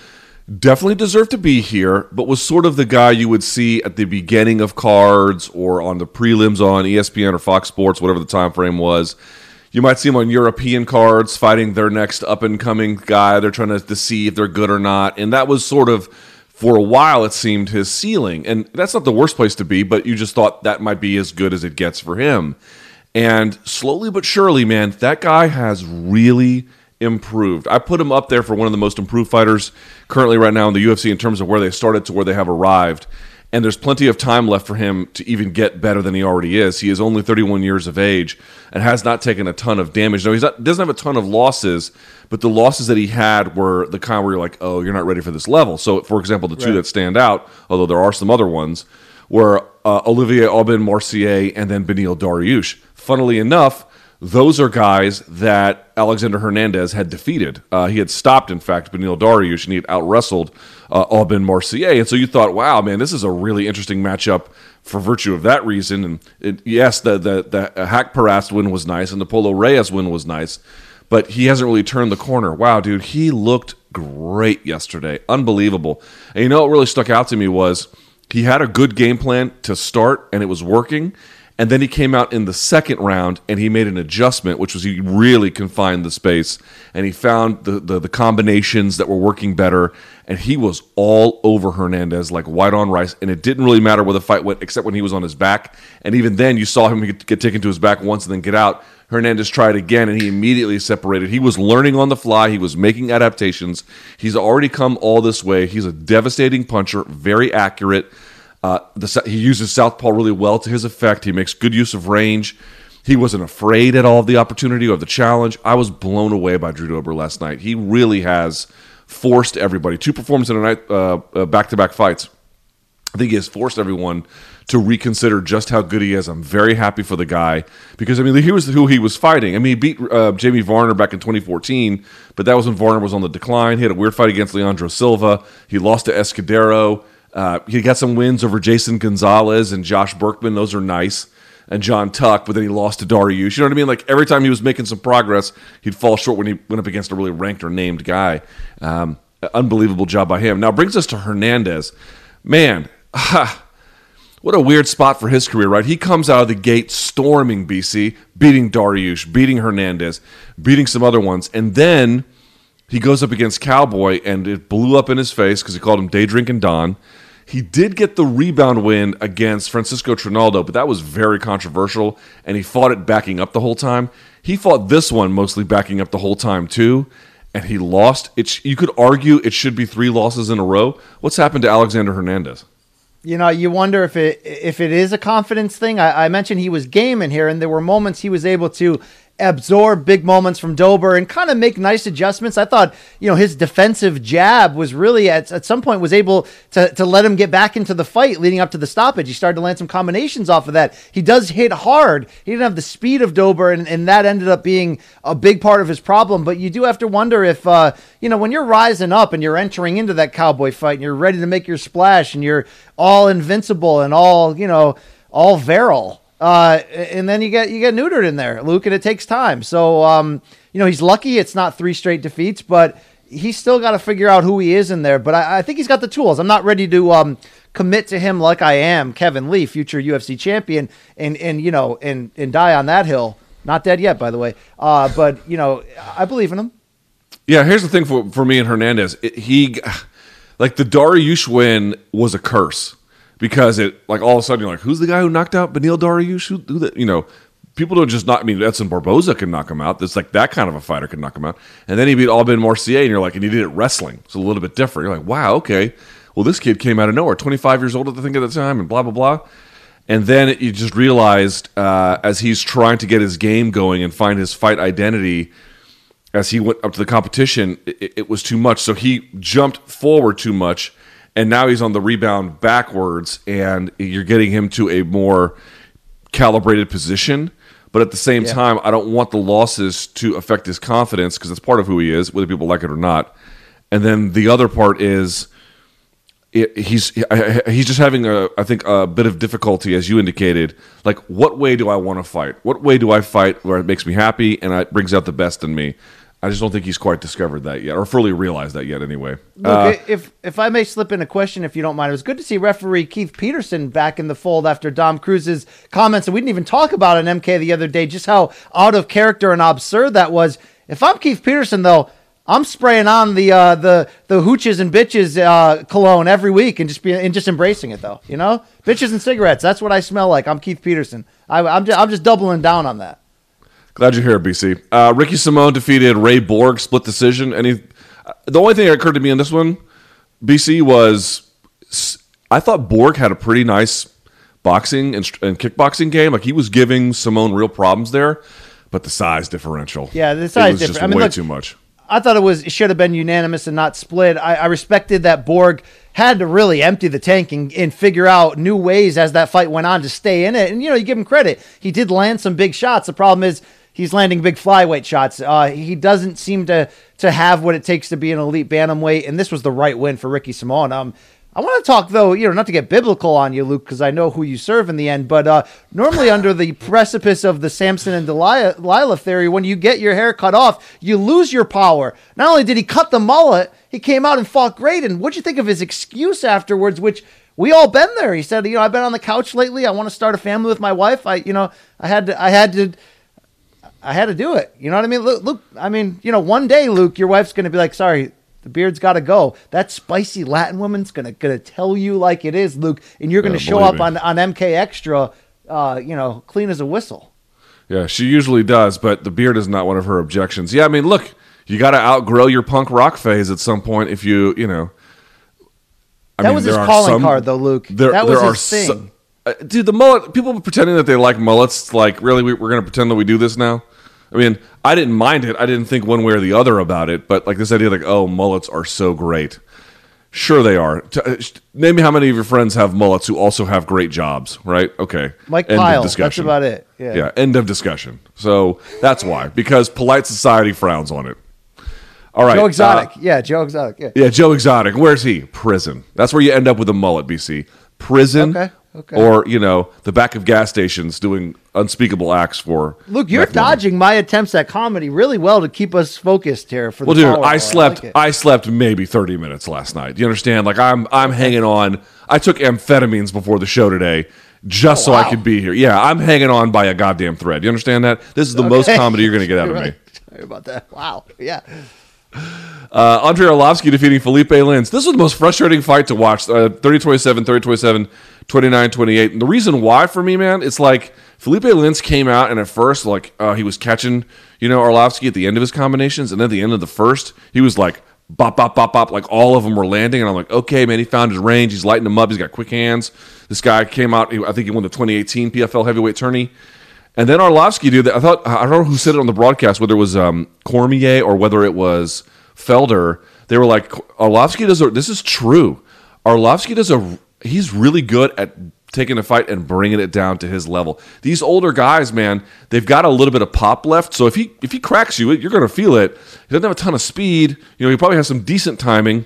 definitely deserved to be here, but was sort of the guy you would see at the beginning of cards or on the prelims on ESPN or Fox Sports, whatever the time frame was you might see them on European cards fighting their next up and coming guy. They're trying to, to see if they're good or not. And that was sort of, for a while, it seemed his ceiling. And that's not the worst place to be, but you just thought that might be as good as it gets for him. And slowly but surely, man, that guy has really improved. I put him up there for one of the most improved fighters currently right now in the UFC in terms of where they started to where they have arrived and there's plenty of time left for him to even get better than he already is. He is only 31 years of age and has not taken a ton of damage. No, he doesn't have a ton of losses, but the losses that he had were the kind where you're like, oh, you're not ready for this level. So, for example, the two right. that stand out, although there are some other ones, were uh, Olivier Aubin-Mercier and then Benil Dariush. Funnily enough, those are guys that Alexander Hernandez had defeated. Uh, he had stopped, in fact, Benil Dariush, and he had out wrestled uh, Aubin-Mercier. And so you thought, wow, man, this is a really interesting matchup for virtue of that reason. And it, yes, the the, the Haqparast win was nice, and the Polo Reyes win was nice, but he hasn't really turned the corner. Wow, dude, he looked great yesterday, unbelievable. And you know what really stuck out to me was he had a good game plan to start, and it was working. And then he came out in the second round and he made an adjustment, which was he really confined the space and he found the, the, the, combinations that were working better. And he was all over Hernandez like white on rice. And it didn't really matter where the fight went, except when he was on his back. And even then, you saw him get, get taken to his back once and then get out. Hernandez tried again and he immediately separated. He was learning on the fly, he was making adaptations. He's already come all this way. He's a devastating puncher, very accurate. Uh, the, he uses southpaw really well to his effect. He makes good use of range. He wasn't afraid at all of the opportunity or the challenge. I was blown away by Drew Dober last night. He really has forced everybody. Two performances in a night, uh, uh, back-to-back fights. I think he has forced everyone to reconsider just how good he is. I'm very happy for the guy because I mean he was who he was fighting. I mean he beat uh, Jamie Varner back in 2014, but that was when Varner was on the decline. He had a weird fight against Leandro Silva. He lost to Escudero. Uh, he got some wins over Jason Gonzalez and Josh Burkman. Those are nice. And Jon Tuck, but then he lost to Dariush. You know what I mean? Like every time he was making some progress, he'd fall short when he went up against a really ranked or named guy. Um, unbelievable job by him. Now brings us to Hernandez. Man, what a weird spot for his career, right? He comes out of the gate storming BC, beating Dariush, beating Hernandez, beating some other ones, and then He goes up against Cowboy, and it blew up in his face because he called him day drinking Don. He did get the rebound win against Francisco Trinaldo, but that was very controversial, and he fought it backing up the whole time. He fought this one mostly backing up the whole time too, and he lost. It you could argue it should be three losses in a row. What's happened to Alexander Hernandez? You know, you wonder if it if it is a confidence thing. I, I mentioned he was game in here, and there were moments he was able to absorb big moments from Dober and kind of make nice adjustments. I thought, you know, his defensive jab was really at, at some point was able to, to let him get back into the fight leading up to the stoppage. He started to land some combinations off of that. He does hit hard. He didn't have the speed of Dober, and, and that ended up being a big part of his problem. But you do have to wonder if, uh, you know, when you're rising up and you're entering into that cowboy fight and you're ready to make your splash and you're all invincible and all, you know, all virile uh, and then you get you get neutered in there, Luke, and it takes time. So um, you know he's lucky it's not three straight defeats, but he's still got to figure out who he is in there. But I, I, think he's got the tools. I'm not ready to um, commit to him like I am Kevin Lee, future UFC champion, and and you know and and die on that hill. Not dead yet, by the way. Uh, but you know I believe in him. Yeah, here's the thing for for me and Hernandez. It, he like the Dariush win was a curse because it like all of a sudden you're like, who's the guy who knocked out Beneil Dariush? Who, who the, you know, people don't just knock. I mean, Edson Barboza can knock him out. That's like that kind of a fighter can knock him out. And then he beat Aubin Mercier, and you're like, and he did it wrestling. It's a little bit different. You're like, wow, okay. Well, this kid came out of nowhere, 25 years old at the thing at the time, and blah blah blah. And then you just realized uh, as he's trying to get his game going and find his fight identity, as he went up to the competition, it, it was too much. So he jumped forward too much and now he's on the rebound backwards, and you're getting him to a more calibrated position. But at the same yeah. time, I don't want the losses to affect his confidence because it's part of who he is, whether people like it or not. And then the other part is it, he's he's just having a I think a bit of difficulty, as you indicated. Like, what way do I want to fight? What way do I fight where it makes me happy and it brings out the best in me? I just don't think he's quite discovered that yet, or fully realized that yet. Anyway, Look, uh, if if I may slip in a question, if you don't mind, it was good to see referee Keith Peterson back in the fold after Dom Cruz's comments, and we didn't even talk about an MK the other day, just how out of character and absurd that was. If I'm Keith Peterson, though, I'm spraying on the uh, the the hooches and bitches uh, cologne every week and just be and just embracing it, though. You know, bitches and cigarettes. That's what I smell like. I'm Keith Peterson. I, I'm just, I'm just doubling down on that. Glad you're here, BC. Uh, Ricky Simon defeated Ray Borg, split decision. And he, the only thing that occurred to me in this one, BC, was I thought Borg had a pretty nice boxing and, and kickboxing game. Like he was giving Simon real problems there, but the size differential. Yeah, the size difference. I mean, way look, too much. I thought it was it should have been unanimous and not split. I, I respected that Borg had to really empty the tank and, and, figure out new ways as that fight went on to stay in it. And you know, you give him credit; he did land some big shots. The problem is he's landing big flyweight shots. Uh, he doesn't seem to to have what it takes to be an elite bantamweight, and this was the right win for Ricky Simon. Um, I want to talk though, you know, not to get biblical on you, Luke, because I know who you serve in the end. But uh, normally, under the precipice of the Samson and Delilah, theory, when you get your hair cut off, you lose your power. Not only did he cut the mullet, he came out and fought great. And what'd you think of his excuse afterwards, which we all been there. He said, you know, I've been on the couch lately. I want to start a family with my wife. I, you know, I had to, I had to I had to do it. You know what I mean? Luke, Luke I mean, you know, one day, Luke, your wife's going to be like, sorry, the beard's got to go. That spicy Latin woman's going to gonna tell you like it is, Luke, and you're going to yeah, show up on, on MK Extra, uh, you know, clean as a whistle. Yeah, she usually does, but the beard is not one of her objections. Yeah, I mean, look, you got to outgrow your punk rock phase at some point if you, you know. I that mean, was his calling some, card, though, Luke. There, that was his thing. Some, uh, dude, the mullet. People pretending that they like mullets. Like, really, we, we're going to pretend that we do this now. I mean, I didn't mind it. I didn't think one way or the other about it. But like this idea, like, oh, mullets are so great. Sure, they are. Uh, name me how many of your friends have mullets who also have great jobs, right? Okay. Mike end Pyle. That's about it. Yeah. Yeah. End of discussion. So that's why, because polite society frowns on it. All right. Joe Exotic. Uh, yeah, Joe Exotic. Yeah. Yeah, Joe Exotic. Where's he? Prison. That's where you end up with a mullet, BC. Prison. Okay. Okay. Or you know the back of gas stations doing unspeakable acts for. Luke, you're dodging my attempts at comedy really well to keep us focused here. For the. well, dude, I slept. I, like I, slept maybe 30 minutes last night. Do you understand? Like I'm I'm hanging on. I took amphetamines before the show today just oh, so wow. I could be here. Yeah, I'm hanging on by a goddamn thread. You understand that? This is the okay. most comedy you're going to get out of right. me. Sorry about that. Wow. Yeah. Uh, Andrei Arlovski defeating Felipe Lins. This was the most frustrating fight to watch. Uh, 30 27, 30 27, 29 28. And the reason why for me, man, it's like Felipe Lins came out and at first, like, uh, he was catching, you know, Arlovski at the end of his combinations. And then at the end of the first, he was like, bop, bop, bop, bop. Like all of them were landing. And I'm like, okay, man, he found his range. He's lighting them up. He's got quick hands. This guy came out, I think he won the 2018 PFL heavyweight tourney. And then Arlovski that. I thought, I don't know who said it on the broadcast, whether it was um, Cormier or whether it was Felder. They were like, Arlovski does a, this is true. Arlovski does a, he's really good at taking a fight and bringing it down to his level. These older guys, man, they've got a little bit of pop left. So if he if he cracks you, you're going to feel it. He doesn't have a ton of speed. You know, he probably has some decent timing.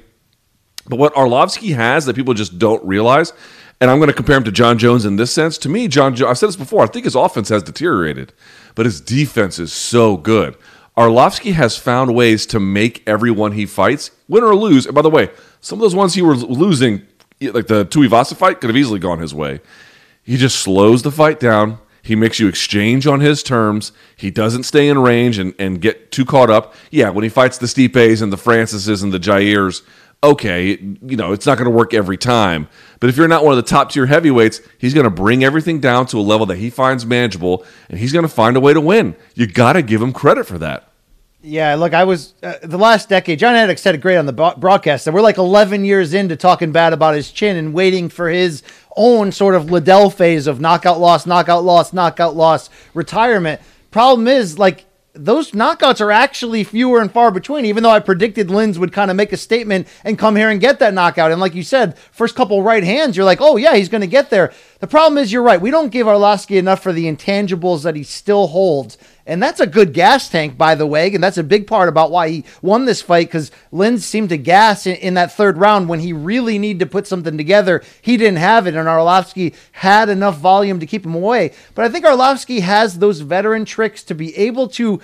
But what Arlovski has that people just don't realize, and I'm going to compare him to Jon Jones in this sense. To me, Jon, I've said this before. I think his offense has deteriorated, but his defense is so good. Arlovski has found ways to make everyone he fights, win or lose. And by the way, some of those ones he was losing like the Tuivasa fight could have easily gone his way. He just slows the fight down. He makes you exchange on his terms. He doesn't stay in range and, and get too caught up. Yeah, when he fights the Stipes and the Francises and the Jairs, okay, you know, it's not going to work every time. But if you're not one of the top tier heavyweights, he's going to bring everything down to a level that he finds manageable and he's going to find a way to win. You got to give him credit for that. Yeah, look, I was uh, the last decade. Jon Anik said it great on the broadcast that we're like 11 years into talking bad about his chin and waiting for his own sort of Liddell phase of knockout loss, knockout loss, knockout loss, retirement. Problem is, like, those knockouts are actually fewer and far between, even though I predicted Lins would kind of make a statement and come here and get that knockout. And like you said, first couple right hands, you're like, oh, yeah, he's going to get there. The problem is, you're right. We don't give Arlovski enough for the intangibles that he still holds. And that's a good gas tank, by the way. And that's a big part about why he won this fight because Lins seemed to gas in, in, that third round when he really needed to put something together. He didn't have it, and Arlovski had enough volume to keep him away. But I think Arlovski has those veteran tricks to be able to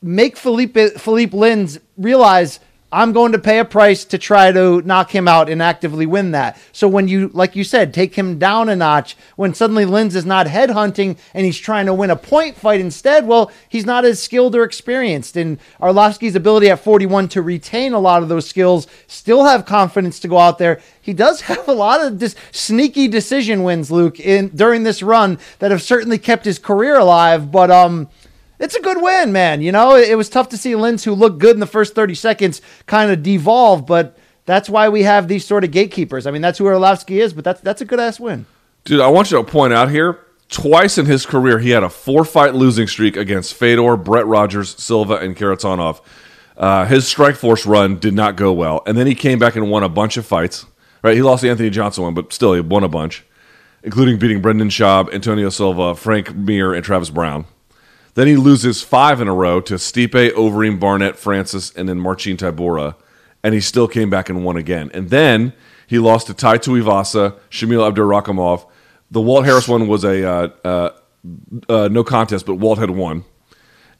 make Felipe, Philippe Lins realize – I'm going to pay a price to try to knock him out and actively win that. So when you, like you said, take him down a notch, when suddenly Lins is not headhunting and he's trying to win a point fight instead, well, he's not as skilled or experienced. And Arlovski's ability at 41 to retain a lot of those skills, still have confidence to go out there. He does have a lot of dis- sneaky decision wins, Luke, in during this run that have certainly kept his career alive. But um, it's a good win, man. You know, it, was tough to see Lins, who looked good in the first 30 seconds, kind of devolve, but that's why we have these sort of gatekeepers. I mean, that's who Arlovski is, but that's that's a good ass win. Dude, I want you to point out here twice in his career he had a four fight losing streak against Fedor, Brett Rogers, Silva, and Kharitonov. Uh, his Strikeforce run did not go well, and then he came back and won a bunch of fights. Right, he lost the Anthony Johnson one, but still he won a bunch, including beating Brendan Schaub, Antonio Silva, Frank Mir, and Travis Browne. Then he loses five in a row to Stipe, Overeem, Barnett, Francis, and then Marcin Tybura, and he still came back and won again. And then he lost to Tai Tuivasa, Shamil Abdurakhimov. The Walt Harris one was a uh, uh, uh, no contest, but Walt had won.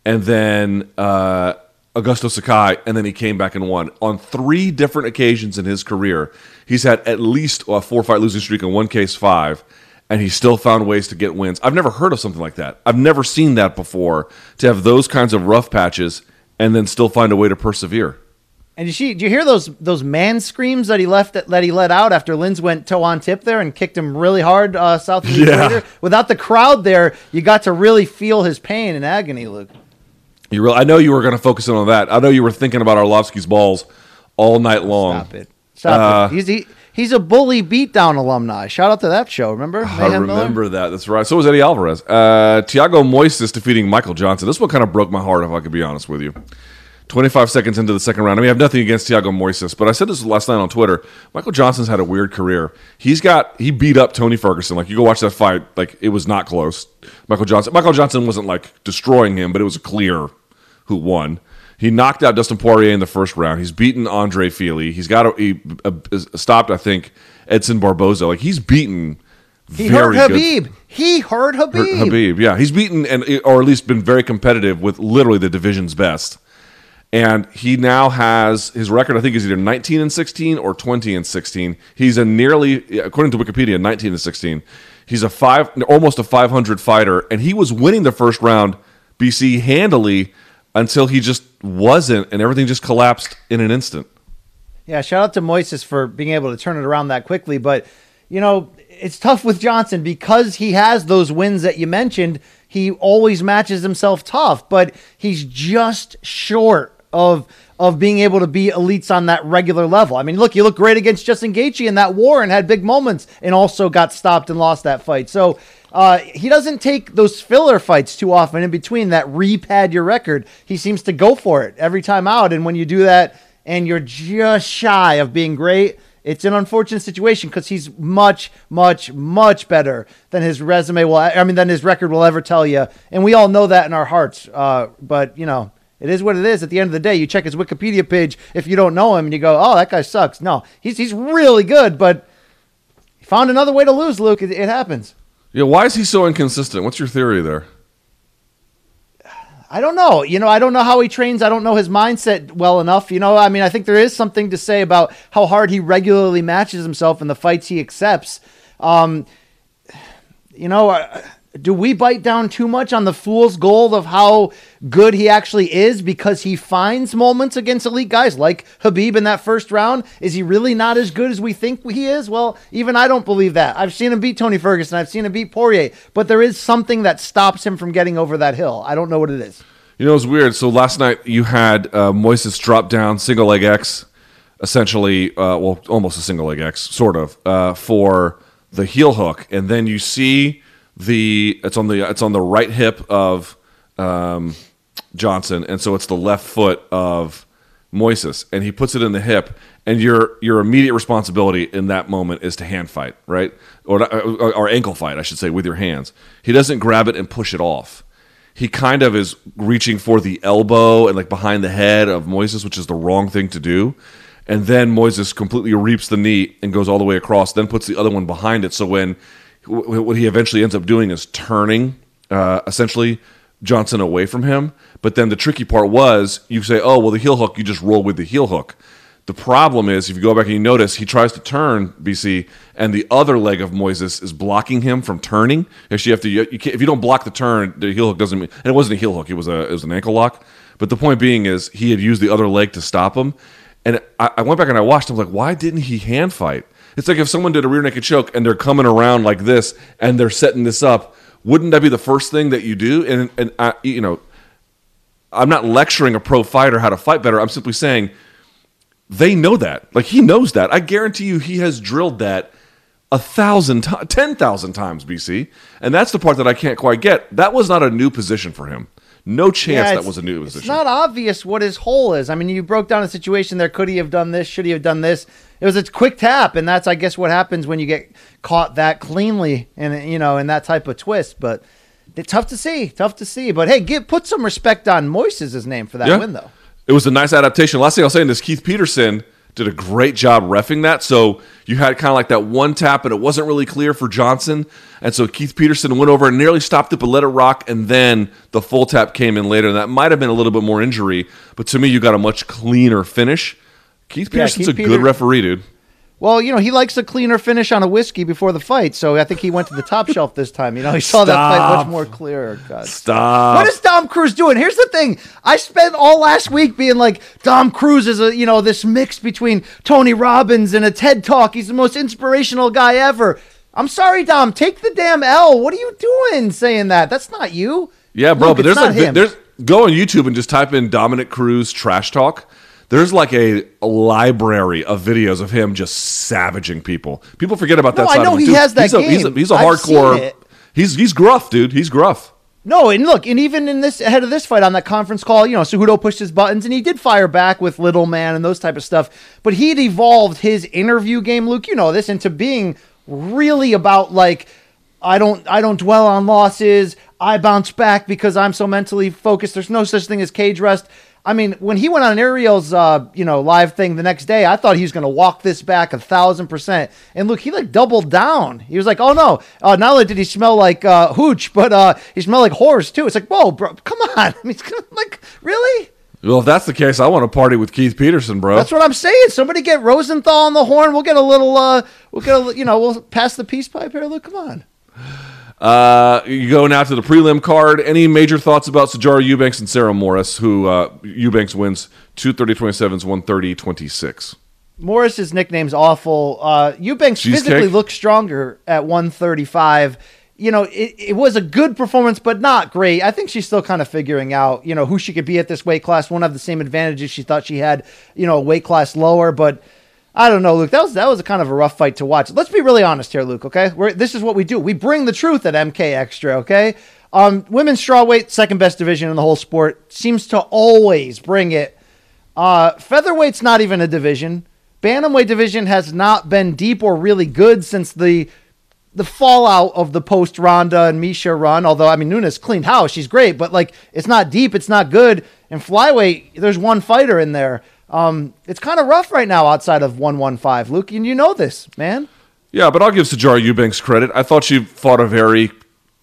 And then uh, Augusto Sakai, and then he came back and won. On three different occasions in his career, he's had at least a four fight losing streak, in one case, five and he still found ways to get wins. I've never heard of something like that. I've never seen that before to have those kinds of rough patches and then still find a way to persevere. And did, she do you hear those those man screams that he left that, that he let out after Lins went toe on tip there and kicked him really hard uh, south of the yeah. equator? Without the crowd there, you got to really feel his pain and agony, Luke. You really, I know you were going to focus in on that. I know you were thinking about Arlovski's balls all night long. Stop it. Stop uh, it. He's, he, He's a bully beatdown alumni. Shout out to that show. Remember? I remember Miller? that. That's right. So was Eddie Alvarez. Uh, Thiago Moises defeating Michael Johnson. This one kind of broke my heart, if I could be honest with you. 25 seconds into the second round. I mean, I have nothing against Thiago Moises, but I said this last night on Twitter. Michael Johnson's had a weird career. He's got he beat up Tony Ferguson. Like you go watch that fight, like it was not close. Michael Johnson. Michael Johnson wasn't like destroying him, but it was clear who won. He knocked out Dustin Poirier in the first round. He's beaten Andre Fili. He's got a, he uh, stopped, I think, Edson Barboza. Like he's beaten. He hurt Khabib. Good. He hurt Khabib. Hurt Khabib, yeah, he's beaten and or at least been very competitive with literally the division's best. And he now has his record. I think is either 19 and 16 or 20 and 16. He's a nearly, according to Wikipedia, 19 and 16. He's a five, almost a 500 fighter, and he was winning the first round. BC handily until he just wasn't, and everything just collapsed in an instant. Yeah, shout out to Moises for being able to turn it around that quickly. But, you know, it's tough with Johnson because he has those wins that you mentioned. He always matches himself tough, but he's just short of of being able to be elites on that regular level. I mean, look, you look great against Justin Gaethje in that war and had big moments, and also got stopped and lost that fight. So uh, he doesn't take those filler fights too often in between that repad your record. He seems to go for it every time out, and when you do that and you're just shy of being great, it's an unfortunate situation because he's much, much, much better than his resume will. I mean, than his record will ever tell you, and we all know that in our hearts. Uh, but you know, it is what it is. At the end of the day, you check his Wikipedia page if you don't know him, and you go, "Oh, that guy sucks." No, he's he's really good, but he found another way to lose. Luke, it, it happens. Yeah, why is he so inconsistent? What's your theory there? I don't know. You know, I don't know how he trains. I don't know his mindset well enough. You know, I mean, I think there is something to say about how hard he regularly matches himself in the fights he accepts. Um, you know, do we bite down too much on the fool's gold of how good he actually is because he finds moments against elite guys like Khabib in that first round? Is he really not as good as we think he is? Well, even I don't believe that. I've seen him beat Tony Ferguson, I've seen him beat Poirier, but there is something that stops him from getting over that hill. I don't know what it is. You know, it's weird. So last night you had uh, Moises drop down single leg X, essentially, uh, well, almost a single leg X, sort of, uh, for the heel hook, and then you see the it's on the it's on the right hip of um, Johnson, and so it's the left foot of Moises, and he puts it in the hip, and your your immediate responsibility in that moment is to hand fight, right, or or, or ankle fight, I should say, with your hands. He doesn't grab it and push it off. He kind of is reaching for the elbow and like behind the head of Moises, which is the wrong thing to do. And then Moises completely reaps the knee and goes all the way across, then puts the other one behind it. So when what he eventually ends up doing is turning uh, essentially Johnson away from him. But then the tricky part was you say, oh, well, the heel hook, you just roll with the heel hook. The problem is, if you go back and you notice, he tries to turn BC, and the other leg of Moises is blocking him from turning. Actually, you have to. You, if you don't block the turn, the heel hook doesn't. Mean, and it wasn't a heel hook; it was a it was an ankle lock. But the point being is, he had used the other leg to stop him. And I, I went back and I watched. I was like, why didn't he hand fight? It's like if someone did a rear naked choke and they're coming around like this and they're setting this up. Wouldn't that be the first thing that you do? And and I, you know, I'm not lecturing a pro fighter how to fight better. I'm simply saying they know that. Like he knows that. I guarantee you, he has drilled that a thousand, ten thousand times, BC. And that's the part that I can't quite get. That was not a new position for him. No chance Yeah, that was a new position. It's not obvious what his hole is. I mean, you broke down a situation there. Could he have done this? Should he have done this? It was a quick tap, and that's, I guess, what happens when you get caught that cleanly and you know in that type of twist. But it's tough to see, tough to see. But hey, give put some respect on Moises' name for that Yeah. win, though. It was a nice adaptation. Last thing I'll say in this, Keith Peterson did a great job refing that. So you had kind of like that one tap, and it wasn't really clear for Johnson. And so Keith Peterson went over and nearly stopped it, but let it rock. And then the full tap came in later. And that might have been a little bit more injury. But to me, you got a much cleaner finish. Keith Yeah, Peterson's Keith a Peter- good referee, dude. Well, you know, he likes a cleaner finish on a whiskey before the fight, so I think he went to the top shelf this time. You know, he saw that fight much more clear. God. Stop. What is Dom Cruz doing? Here's the thing. I spent all last week being like, Dom Cruz is a, you know, this mix between Tony Robbins and a TED Talk. He's the most inspirational guy ever. I'm sorry, Dom. Take the damn L. What are you doing saying that? That's not you. Yeah, bro. Luke, but there's like him. there's go on YouTube and just type in Dominick Cruz trash talk. There's like a, a library of videos of him just savaging people. People forget about that. No, I side know of him. he Dude, has that he's a, He's a, he's a hardcore. He's he's gruff, dude. He's gruff. No, and look, and even in this ahead of this fight on that conference call, you know, Cejudo pushed his buttons and he did fire back with Little Man and those type of stuff. But he'd evolved his interview game, Luke, you know this, into being really about like I don't I don't dwell on losses. I bounce back because I'm so mentally focused. There's no such thing as cage rest. I mean, when he went on Ariel's, uh, you know, live thing the next day, I thought he was going to walk this back a thousand percent. And look, he like doubled down. He was like, "Oh no, uh, not only did he smell like uh, hooch, but uh, he smelled like horse too." It's like, whoa, bro, come on. I mean, like, really? Well, if that's the case, I want to party with Keith Peterson, bro. That's what I'm saying. Somebody get Rosenthal on the horn. We'll get a little, uh, we'll get a, you know, we'll pass the peace pipe here. Look, come on. Uh, you go now to the prelim card. Any major thoughts about Sijara Eubanks and Sarah Moras, who uh, Eubanks wins 230 27s, 130 26? Moras's nickname's awful. Uh, Eubanks Cheesecake? physically looks stronger at 135. You know, it, it was a good performance, but not great. I think she's still kind of figuring out, you know, who she could be at this weight class. Won't have the same advantages she thought she had, you know, a weight class lower. But I don't know, Luke. That was that was a kind of a rough fight to watch. Let's be really honest here, Luke. Okay, We're, this is what we do. We bring the truth at MK Extra. Okay, um, women's strawweight, second best division in the whole sport, seems to always bring it. Uh, featherweight's not even a division. Bantamweight division has not been deep or really good since the the fallout of the post Ronda and Miesha run. Although I mean Nunes cleaned house, she's great, but like it's not deep, it's not good. And flyweight, there's one fighter in there. Um, it's kind of rough right now outside of 115. Luke, and you know this, man. Yeah, but I'll give Sijara Eubanks credit. I thought she fought a very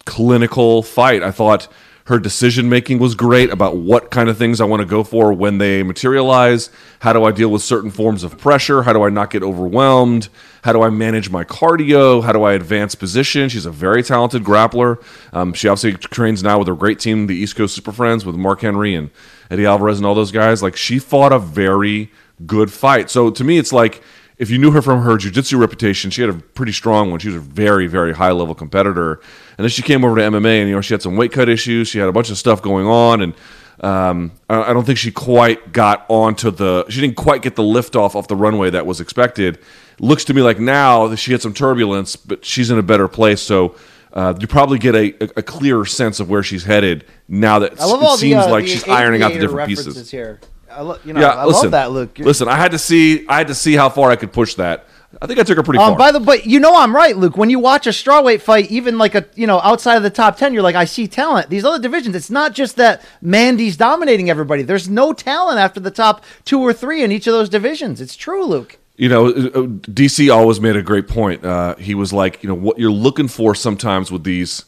clinical fight. I thought her decision making was great about what kind of things I want to go for when they materialize. How do I deal with certain forms of pressure? How do I not get overwhelmed? How do I manage my cardio? How do I advance position? She's a very talented grappler. Um, she obviously trains now with a great team, the East Coast Super Friends, with Mark Henry and Eddie Alvarez and all those guys. Like she fought a very good fight. So to me, it's like if you knew her from her jiu-jitsu reputation, she had a pretty strong one. She was a very, very high level competitor. And then she came over to MMA and, you know, she had some weight cut issues. She had a bunch of stuff going on. And um, I I don't think she quite got onto the, she didn't quite get the lift off off the runway that was expected. Looks to me like now that she had some turbulence, but she's in a better place. So uh, you probably get a, a, a clearer sense of where she's headed now that it seems the, uh, like she's ironing out the different pieces. here. I lo- you know, Yeah, I listen, love that, Luke. Listen, I had to see, I had to see how far I could push that. I think I took her pretty Um, far. by the but you know I'm right, Luke. When you watch a strawweight fight, even like a you know outside of the top ten, you're like, I see talent. These other divisions, it's not just that Mandy's dominating everybody. There's no talent after the top two or three in each of those divisions. It's true, Luke. You know, uh, uh, DC always made a great point. Uh, he was like, you know, what you're looking for sometimes with these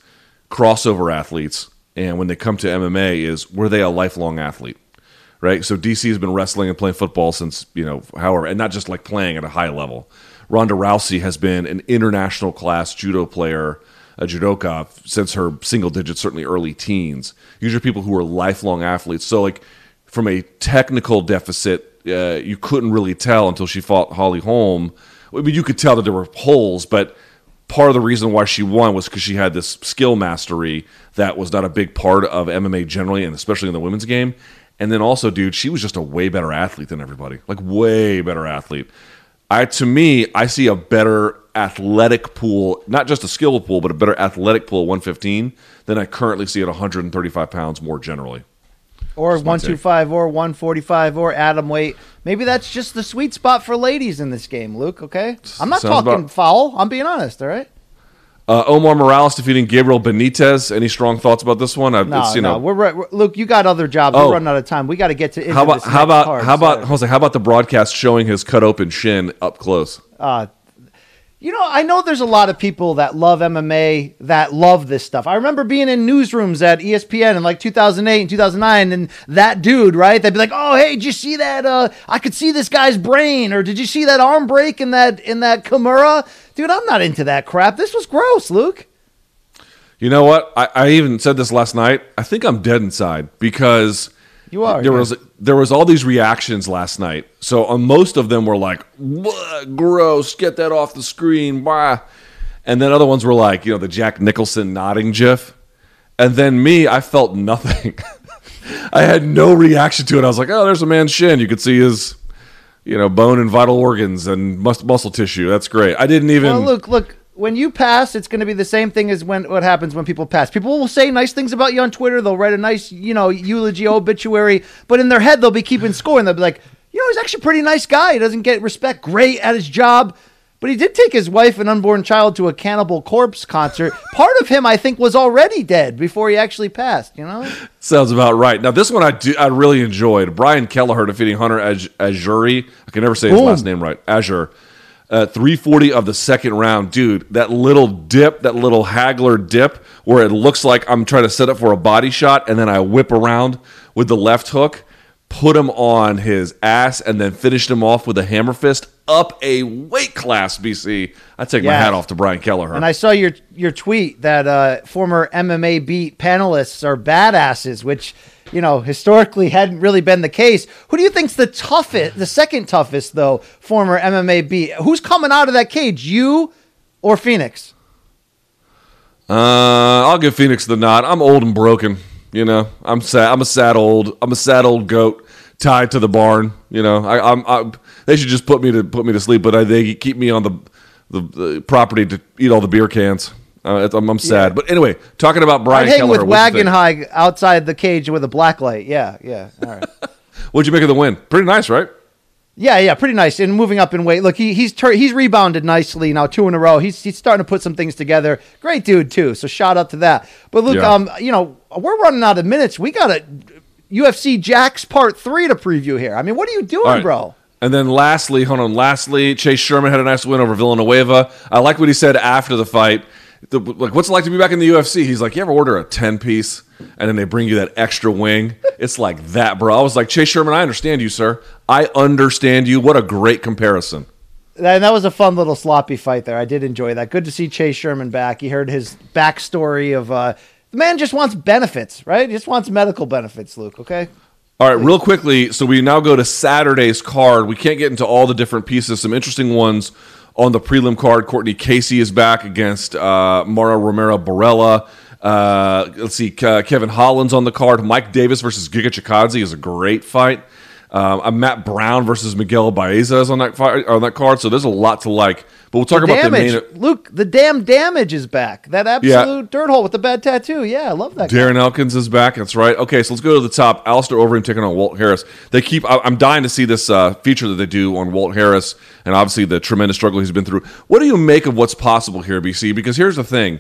crossover athletes, and when they come to MMA, is were they a lifelong athlete, right? So DC has been wrestling and playing football since you know, however, and not just like playing at a high level. Ronda Rousey has been an international class judo player, a judoka since her single digits, certainly early teens. These are people who are lifelong athletes. So like from a technical deficit, uh, you couldn't really tell until she fought Holly Holm. I mean, you could tell that there were holes, but part of the reason why she won was because she had this skill mastery that was not a big part of MMA generally, and especially in the women's game. And then also, dude, she was just a way better athlete than everybody, like way better athlete. I to me, I see a better athletic pool, not just a skill pool, but a better athletic pool at 115 than I currently see at 135 pounds more generally. Or two five, or one forty five, or atom weight. Maybe that's just the sweet spot for ladies in this game, Luke. Okay, I'm not Sounds talking about- foul. I'm being honest. All right. Uh, Omar Morales defeating Gabriel Benitez. Any strong thoughts about this one? I've, No, it's, you no, know, we're, right- we're Luke. You got other jobs. Oh. We're running out of time. We got to get to. how about how about card. how about. Jose? How about the broadcast showing his cut open shin up close? Uh, you know, I know there's a lot of people that love MMA that love this stuff. I remember being in newsrooms at ESPN in like 2008 and 2009, and that dude, right? They'd be like, "Oh, hey, did you see that? Uh, I could see this guy's brain, or did you see that arm break in that in that Kimura?" Dude, I'm not into that crap. This was gross, Luke. You know what? I, I even said this last night. I think I'm dead inside because You are, There yeah. was there was all these reactions last night. So on most of them were like, "What? gross! Get that off the screen!" Blah. And then other ones were like, you know, the Jack Nicholson nodding gif. And then me, I felt nothing. I had no reaction to it. I was like, oh, there's a man's shin. You could see his, you know, bone and vital organs and muscle tissue. That's great. I didn't even. Well, look, look. When you pass, it's going to be the same thing as when what happens when people pass. People will say nice things about you on Twitter. They'll write a nice, you know, eulogy obituary, but in their head they'll be keeping score and they'll be like, you know, he's actually a pretty nice guy. He doesn't get respect, great at his job, but he did take his wife and unborn child to a Cannibal Corpse concert. Part of him, I think, was already dead before he actually passed. You know, Sounds about right. Now this one I do I really enjoyed. Brian Kelleher defeating Hunter Az- Azuri. I can never say his Boom. last name right. Azure. Uh, 340 of the second round, dude. That little dip, that little haggler dip, where it looks like I'm trying to set up for a body shot, and then I whip around with the left hook, put him on his ass, and then finished him off with a hammer fist. up a weight class, BC. I take my hat off to Brian Kelleher. And I saw your your tweet that uh, former MMA beat panelists are badasses, which you know historically hadn't really been the case. Who do you think's the toughest, the second toughest though? Former MMA beat. Who's coming out of that cage? You or Phoenix? Uh, I'll give Phoenix the nod. I'm old and broken. You know, I'm sad. I'm a sad old. I'm a sad old goat tied to the barn. You know, I, I'm. I, they should just put me to put me to sleep, but I, they keep me on the, the the property to eat all the beer cans. Uh, it's- I'm, I'm sad. But anyway, talking about Brian I'd hang Kelleher, with Wagon? High outside the cage with a black light. Yeah, yeah. All right. What'd you make of the win? Pretty nice, right? Yeah, yeah, pretty nice. And moving up in weight. Look, he, he's tur- he's rebounded nicely now, two in a row. He's he's starting to put some things together. Great dude too. So shout out to that. But look, Yeah. um, you know, we're running out of minutes. We got a UFC Jacks Part Three to preview here. I mean, what are you doing, right. bro? And then lastly, hold on. Lastly, Chase Sherman had a nice win over Villanueva. I like what he said after the fight. The, like, what's it like to be back in the UFC? He's like, you ever order a ten piece and then they bring you that extra wing? It's like that, bro. I was like, Chase Sherman, I understand you, sir. I understand you. What a great comparison. And that was a fun little sloppy fight there. I did enjoy that. Good to see Chase Sherman back. He heard his backstory of uh, the man just wants benefits, right? He just wants medical benefits, Luke. Okay. All right, real quickly. So we now go to Saturday's card. We can't get into all the different pieces. Some interesting ones on the prelim card. Courtney Casey is back against uh, Mara Romero Borella. Uh, let's see, Ke- Kevin Holland's on the card. Mike Davis versus Giga Chikadze is a great fight. Um, uh, Matt Brown versus Miguel Baeza is on that fight, on that card. So there's a lot to like. But we'll talk about damage. the main. Luke, the damn damage is back. That absolute dirt hole with the bad tattoo. Yeah, I love that. guy. Darren Elkins is back. That's right. Okay, so let's go to the top. Alistair Overeem taking on Walt Harris. They keep. I- I'm dying to see this uh, feature that they do on Walt Harris, and obviously the tremendous struggle he's been through. What do you make of what's possible here, BC? Because here's the thing: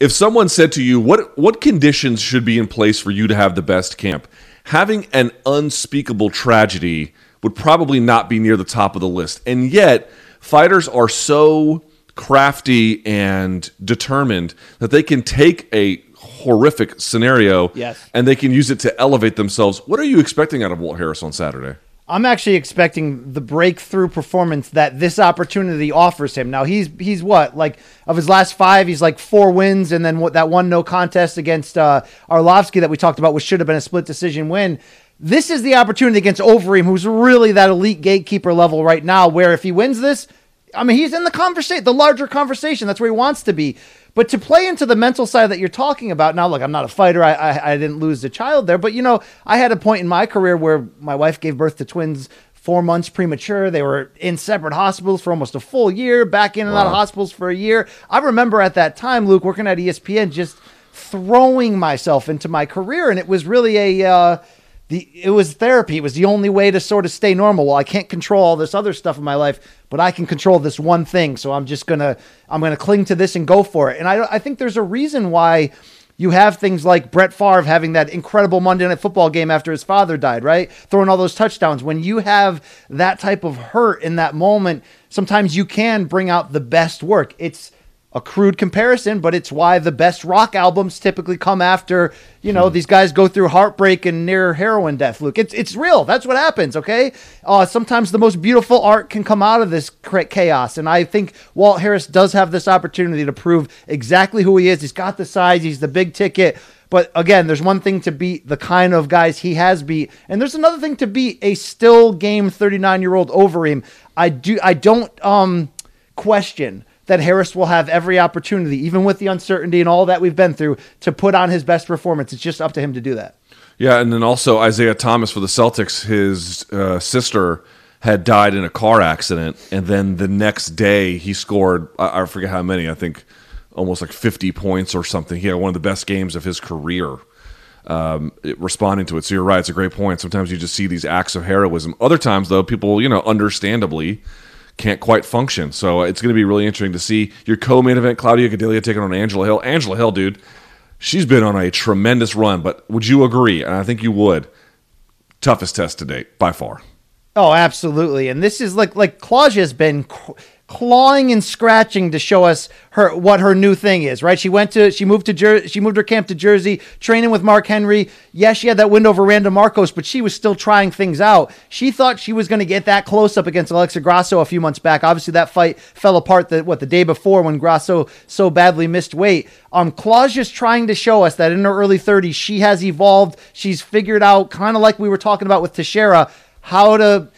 if someone said to you, "What what conditions should be in place for you to have the best camp?" Having an unspeakable tragedy would probably not be near the top of the list, and yet fighters are so crafty and determined that they can take a horrific scenario Yes. and they can use it to elevate themselves. What are you expecting out of Walt Harris on Saturday? I'm actually expecting the breakthrough performance that this opportunity offers him. Now he's he's what like of his last five, he's like four wins, and then what that one no contest against uh, Arlovski that we talked about, which should have been a split decision win. This is the opportunity against Overeem, who's really that elite gatekeeper level right now. Where if he wins this, I mean, he's in the conversation, the larger conversation. That's where he wants to be. But to play into the mental side that you're talking about now, look, I'm not a fighter. I, I, I didn't lose a child there, but you know, I had a point in my career where my wife gave birth to twins four months premature. They were in separate hospitals for almost a full year, back in and out of hospitals for a year. I remember at that time, Luke, working at ESPN, just throwing myself into my career, and it was really a. Uh, the it was therapy. It was the only way to sort of stay normal. Well, I can't control all this other stuff in my life, but I can control this one thing. So I'm just gonna I'm gonna cling to this and go for it. And I I think there's a reason why you have things like Brett Favre having that incredible Monday Night Football game after his father died, right? Throwing all those touchdowns. When you have that type of hurt in that moment, sometimes you can bring out the best work. It's a crude comparison, but it's why the best rock albums typically come after, you know, these guys go through heartbreak and near heroin death, Luke. It's it's real. That's what happens, okay? Uh, sometimes the most beautiful art can come out of this chaos. And I think Walt Harris does have this opportunity to prove exactly who he is. He's got the size, he's the big ticket. But again, there's one thing to beat the kind of guys he has beat, and there's another thing to beat a still game 39 year old Overeem. I do I don't um question that Harris will have every opportunity, even with the uncertainty and all that we've been through, to put on his best performance. It's just up to him to do that. Yeah, and then also Isaiah Thomas for the Celtics. His uh, sister had died in a car accident, and then the next day he scored. I, I forget how many. I think almost like fifty points or something. He had one of the best games of his career. Um, it- responding to it. So you're right. It's a great point. Sometimes you just see these acts of heroism. Other times, though, people, you know, understandably can't quite function. So uh, it's going to be really interesting to see your co-main event, Claudia Gadelha taking on Angela Hill. Angela Hill, dude, she's been on a tremendous run. But would you agree? And I think you would. Toughest test to date by far. Oh, absolutely. And this is like like Claudia's been cr- clawing and scratching to show us her what her new thing is. Right? She went to she moved to Jer- she moved her camp to Jersey, training with Mark Henry. Yes, she had that win over Randa Marcos, but she was still trying things out. She thought she was going to get that close up against Alexa Grasso a few months back. Obviously, that fight fell apart. The what the day before when Grasso so badly missed weight. Um, Claw's just trying to show us that in her early 30s, she has evolved. She's figured out, kind of like we were talking about with Teixeira, how to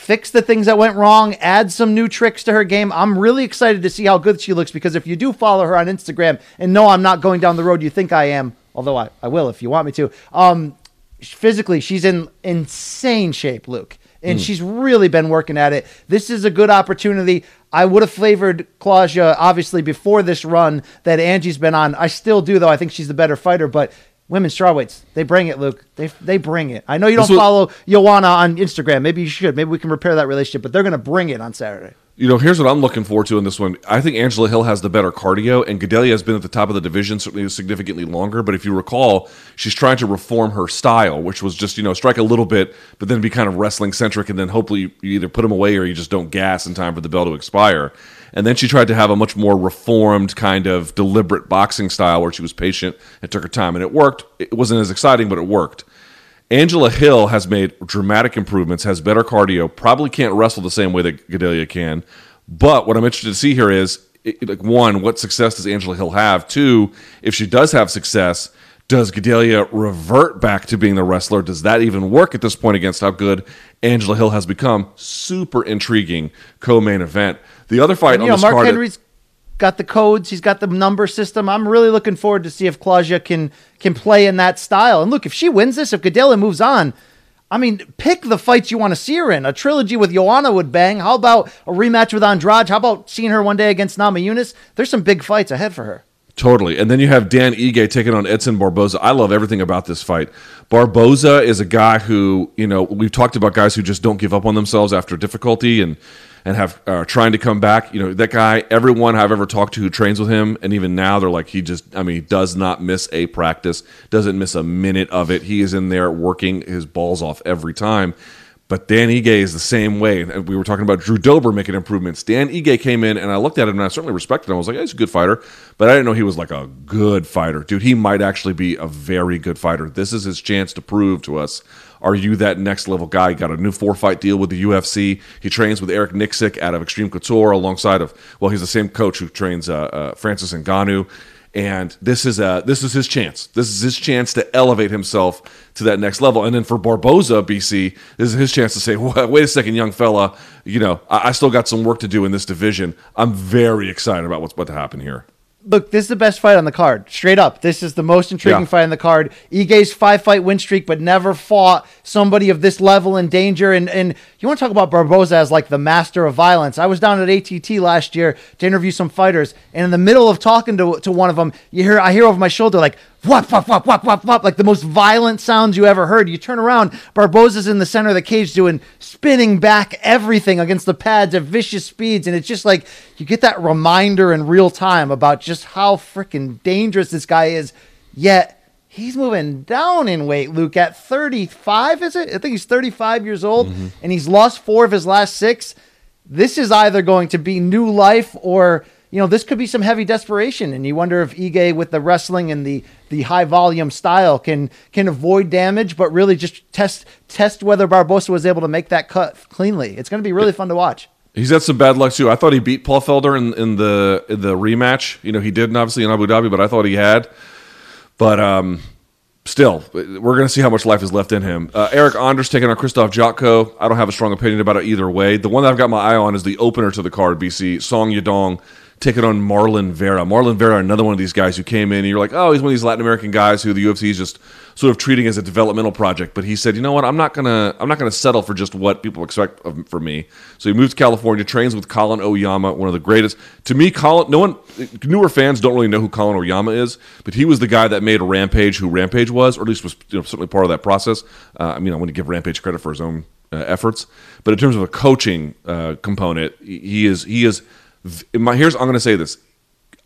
fix the things that went wrong, add some new tricks to her game. I'm really excited to see how good she looks because if you do follow her on Instagram, and no, I'm not going down the road you think I am, although I, I will if you want me to. Um, physically, she's in insane shape, Luke. And mm. she's really been working at it. This is a good opportunity. I would have flavored Claudia obviously before this run that Angie's been on. I still do though. I think she's the better fighter, but women's strawweights. They bring it, Luke. They they bring it. I know you don't follow Joanna on Instagram. Maybe you should. Maybe we can repair that relationship. But they're going to bring it on Saturday. You know, here's what I'm looking forward to in this one. I think Angela Hill has the better cardio, and Gadelha has been at the top of the division certainly significantly longer. But if you recall, she's trying to reform her style, which was just you know strike a little bit, but then be kind of wrestling centric, and then hopefully you either put them away or you just don't gas in time for the bell to expire. And then she tried to have a much more reformed kind of deliberate boxing style where she was patient and took her time. And it worked. It wasn't as exciting, but it worked. Angela Hill has made dramatic improvements, has better cardio, probably can't wrestle the same way that Gadelha can. But what I'm interested to see here is like one, what success does Angela Hill have? Two, if she does have success, does Gadelha revert back to being the wrestler? Does that even work at this point against how good Angela Hill has become? Super intriguing co-main event. The other fight and, you know, Mark card Henry's got the codes. He's got the number system. I'm really looking forward to see if Claudia can can play in that style. And look, if she wins this, if Gadelha moves on, I mean, pick the fights you want to see her in. A trilogy with Joanna would bang. How about a rematch with Andrade? How about seeing her one day against Namajunas? There's some big fights ahead for her. Totally. And then you have Dan Ige taking on Edson Barboza. I love everything about this fight. Barboza is a guy who, you know, we've talked about guys who just don't give up on themselves after difficulty and and have uh, trying to come back. You know, that guy, everyone I've ever talked to who trains with him, and even now they're like, he just, I mean, he does not miss a practice, doesn't miss a minute of it. He is in there working his balls off every time. But Dan Ige is the same way. And we were talking about Drew Dober making improvements. Dan Ige came in, and I looked at him, and I certainly respected him. I was like, he's a good fighter. But I didn't know he was like a good fighter. Dude, he might actually be a very good fighter. This is his chance to prove to us are you that next level guy? He got a new four fight deal with the UFC. He trains with Eric Nicksick out of Extreme Couture alongside of, well, he's the same coach who trains uh, uh, Francis Ngannou and this is a this is his chance. This is his chance to elevate himself to that next level. And then for Barboza, BC, this is his chance to say, "Wait a second, young fella, you know, I, I still got some work to do in this division. I'm very excited about what's about to happen here." Look, this is the best fight on the card. Straight up, this is the most intriguing yeah. fight on the card. Ige's five fight win streak, but never fought somebody of this level in danger. And and you want to talk about Barboza as like the master of violence? I was down at ATT last year to interview some fighters, and in the middle of talking to to one of them, you hear I hear over my shoulder like whop, whop, whop, whop, whop, whop, like the most violent sounds you ever heard. You turn around, Barboza's in the center of the cage doing spinning back everything against the pads at vicious speeds. And it's just like you get that reminder in real time about just how freaking dangerous this guy is. Yet he's moving down in weight, Luke, at 35, is it? I think he's 35 years old mm-hmm. and he's lost four of his last six. This is either going to be new life or you know, this could be some heavy desperation, and you wonder if Ige, with the wrestling and the the high volume style, can can avoid damage, but really just test test whether Barboza was able to make that cut cleanly. It's going to be really fun to watch. He's had some bad luck too. I thought he beat Paul Felder in, in the in the rematch. You know, he didn't obviously in Abu Dhabi, but I thought he had. But um, still, we're going to see how much life is left in him. Uh, Eryk Anders taking on Christoph Jotko. I don't have a strong opinion about it either way. The one that I've got my eye on is the opener to the card, BC Song Yadong taking on Marlon Vera. Marlon Vera, another one of these guys who came in and you're like, oh, he's one of these Latin American guys who the UFC is just sort of treating as a developmental project. But he said, you know what, I'm not gonna I'm not gonna settle for just what people expect of, for me. So he moves to California, trains with Colin Oyama, one of the greatest. To me, Colin, no one newer fans don't really know who Colin Oyama is, but he was the guy that made Rampage who Rampage was, or at least was you know, certainly part of that process. Uh, I mean, I want to give Rampage credit for his own uh, efforts, but in terms of a coaching uh, component, he is he is my, here's I'm going to say this.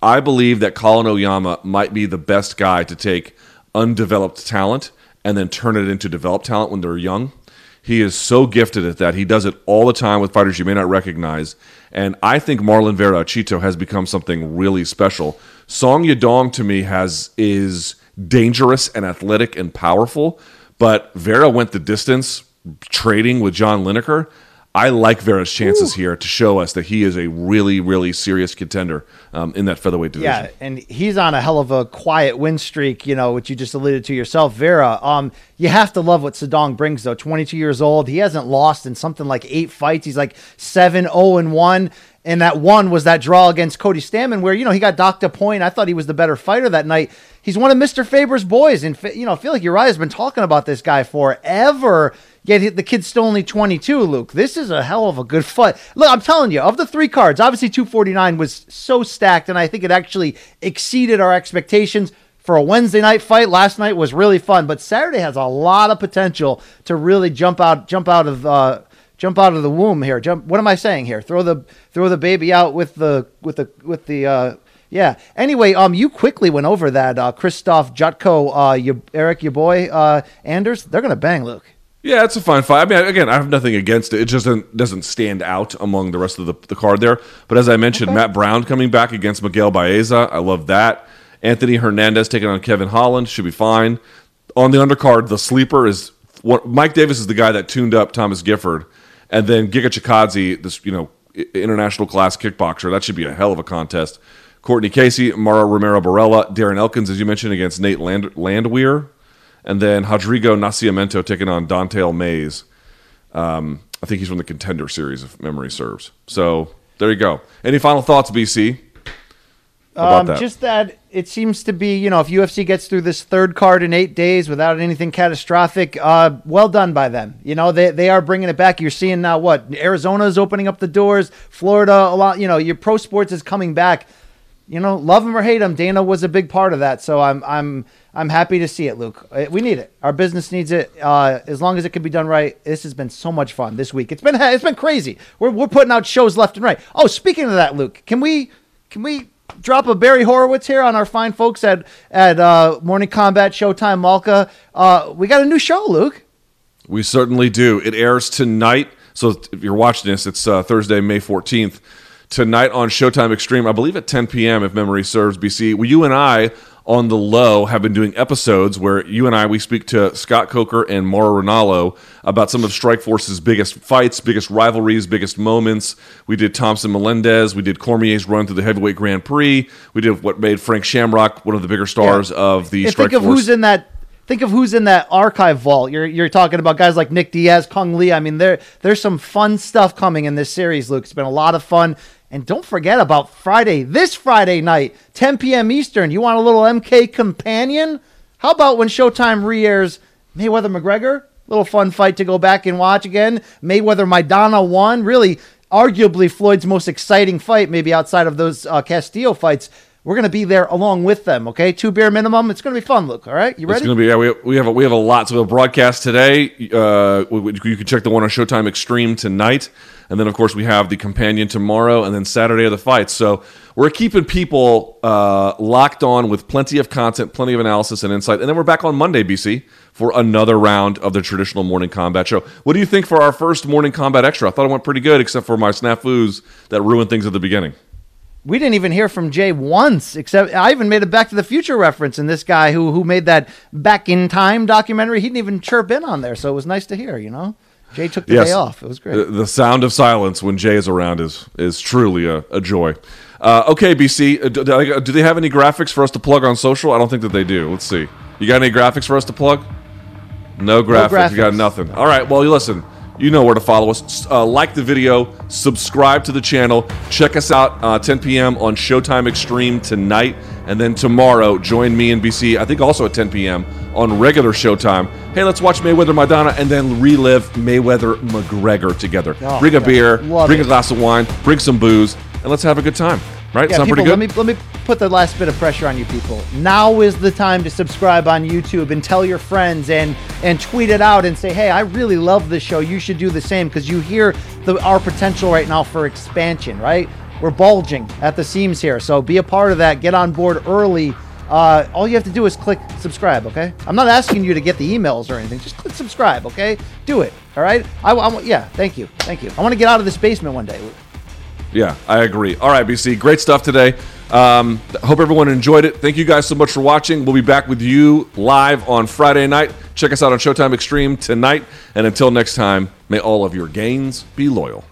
I believe that Colin Oyama might be the best guy to take undeveloped talent and then turn it into developed talent when they're young. He is so gifted at that. He does it all the time with fighters you may not recognize. And I think Marlon Vera Chito has become something really special. Song Yadong to me has is dangerous and athletic and powerful, but Vera went the distance trading with John Lineker. I like Vera's chances Ooh. here to show us that he is a really, really serious contender um, in that featherweight division. Yeah, and he's on a hell of a quiet win streak, you know, which you just alluded to yourself, Vera. Um, you have to love what Sadong brings, though. 22 years old. He hasn't lost in something like eight fights. He's like 7 0 and 1. And that one was that draw against Cody Stamann, where, you know, he got docked a point. I thought he was the better fighter that night. He's one of Mr. Faber's boys. And, you know, I feel like Uriah's been talking about this guy forever Yet the kid's still only 22, Luke. This is a hell of a good fight. Look, I'm telling you, of the three cards, obviously 249 was so stacked, and I think it actually exceeded our expectations for a Wednesday night fight. Last night was really fun, but Saturday has a lot of potential to really jump out, jump out of, uh, jump out of the womb here. Jump. What am I saying here? Throw the throw the baby out with the with the with the. Uh, yeah. Anyway, um, you quickly went over that. Uh, Krzysztof Jotko, uh, Eryk, your boy, uh, Anders. They're gonna bang, Luke. Yeah, it's a fine fight. I mean, again, I have nothing against it. It just doesn't, doesn't stand out among the rest of the, the card there. But as I mentioned, okay. Matt Brown coming back against Miguel Baeza. I love that. Anthony Hernandez taking on Kevin Holland should be fine. On the undercard, the sleeper is what, Mike Davis is the guy that tuned up Thomas Gifford, and then Giga Chikadze, this you know international class kickboxer. That should be a hell of a contest. Courtney Casey, Mara Romero Borella, Darren Elkins, as you mentioned, against Nate Land- Landwehr and then Rodrigo Nascimento taking on Don'Tale Mayes. Um, I think he's from the Contender series, if memory serves. So there you go. Any final thoughts, BC? Um, that? Just that it seems to be, you know, if UFC gets through this third card in eight days without anything catastrophic, uh, well done by them. You know, they, they are bringing it back. You're seeing now what Arizona is opening up the doors, Florida a lot. You know, your pro sports is coming back. You know, love them or hate them, Dana was a big part of that. So I'm I'm I'm happy to see it, Luke. Uh, we need it. Our business needs it. Uh, as long as it can be done right. This has been so much fun this week. It's been it's been crazy. We're we're putting out shows left and right. Oh, speaking of that, Luke, can we can we drop a Barry Horowitz here on our fine folks at at uh, Morning Kombat Showtime Malka? Uh, we got a new show, Luke. We certainly do. It airs tonight. So if you're watching this, it's uh, Thursday, May 14th. Tonight on Showtime Extreme, I believe at 10 p.m. if memory serves. BC, well, you and I on the low have been doing episodes where you and I we speak to Scott Coker and Mauro Ranallo about some of Strikeforce's biggest fights, biggest rivalries, biggest moments. We did Thompson Melendez, we did Cormier's run through the heavyweight Grand Prix, we did what made Frank Shamrock one of the bigger stars yeah. of the Strike think of Force. who's in that think of who's in that archive vault. You're you're talking about guys like Nick Diaz, Cung Le. I mean, there there's some fun stuff coming in this series, Luke. It's been a lot of fun. And don't forget about Friday, this Friday night, 10 p.m. Eastern. You want a little MK companion? How about when Showtime re airs Mayweather McGregor? Little fun fight to go back and watch again. Mayweather Maidana won. Really, arguably Floyd's most exciting fight, maybe outside of those uh, Castillo fights. We're going to be there along with them. Okay, two beer minimum. It's going to be fun. Luke, all right, you ready? It's going to be. Yeah, we, we have a, we have a lot. So we'll broadcast today. Uh, we, you can check the one on Showtime Extreme tonight, and then of course we have the companion tomorrow, and then Saturday of the fights. So we're keeping people uh, locked on with plenty of content, plenty of analysis and insight, and then we're back on Monday, BC, for another round of the traditional Morning Kombat show. What do you think for our first Morning Kombat extra? I thought it went pretty good, except for my snafus that ruined things at the beginning we didn't even hear from Jay once, except I even made a Back to the Future reference. And this guy who who made that Back in Time documentary, he didn't even chirp in on there. So it was nice to hear. You know, Jay took the yes. day off. It was great. The, sound of silence when Jay is around is is truly a, a joy. Uh, okay, BC, uh, do, do they have any graphics for us to plug on social? I don't think that they do. Let's see. You got any graphics for us to plug? No graphics. No graphics. You got nothing. All right. Well, you listen you know where to follow us. Uh, like the video, subscribe to the channel, check us out uh, 10 p.m. on Showtime Extreme tonight, and then tomorrow join me and BC. I think also at 10 p.m. on regular Showtime. Hey, let's watch Mayweather Maidana and then relive Mayweather McGregor together. Oh, bring a beer, bring it. a glass of wine, bring some booze, and let's have a good time. Right? Yeah, Sound people, pretty good? Let me let me put the last bit of pressure on you people. Now is the time to subscribe on YouTube and tell your friends and and tweet it out and say, "Hey, I really love this show. You should do the same because you hear the our potential right now for expansion, right? We're bulging at the seams here. So be a part of that. Get on board early. Uh, all you have to do is click subscribe, okay? I'm not asking you to get the emails or anything. Just click subscribe, okay? Do it. All right. I, I, yeah. Thank you. Thank you. I want to get out of this basement one day. Yeah, I agree. All right, BC, great stuff today. Um, hope everyone enjoyed it. Thank you guys so much for watching. We'll be back with you live on Friday night. Check us out on Showtime Extreme tonight. And until next time, may all of your gains be loyal.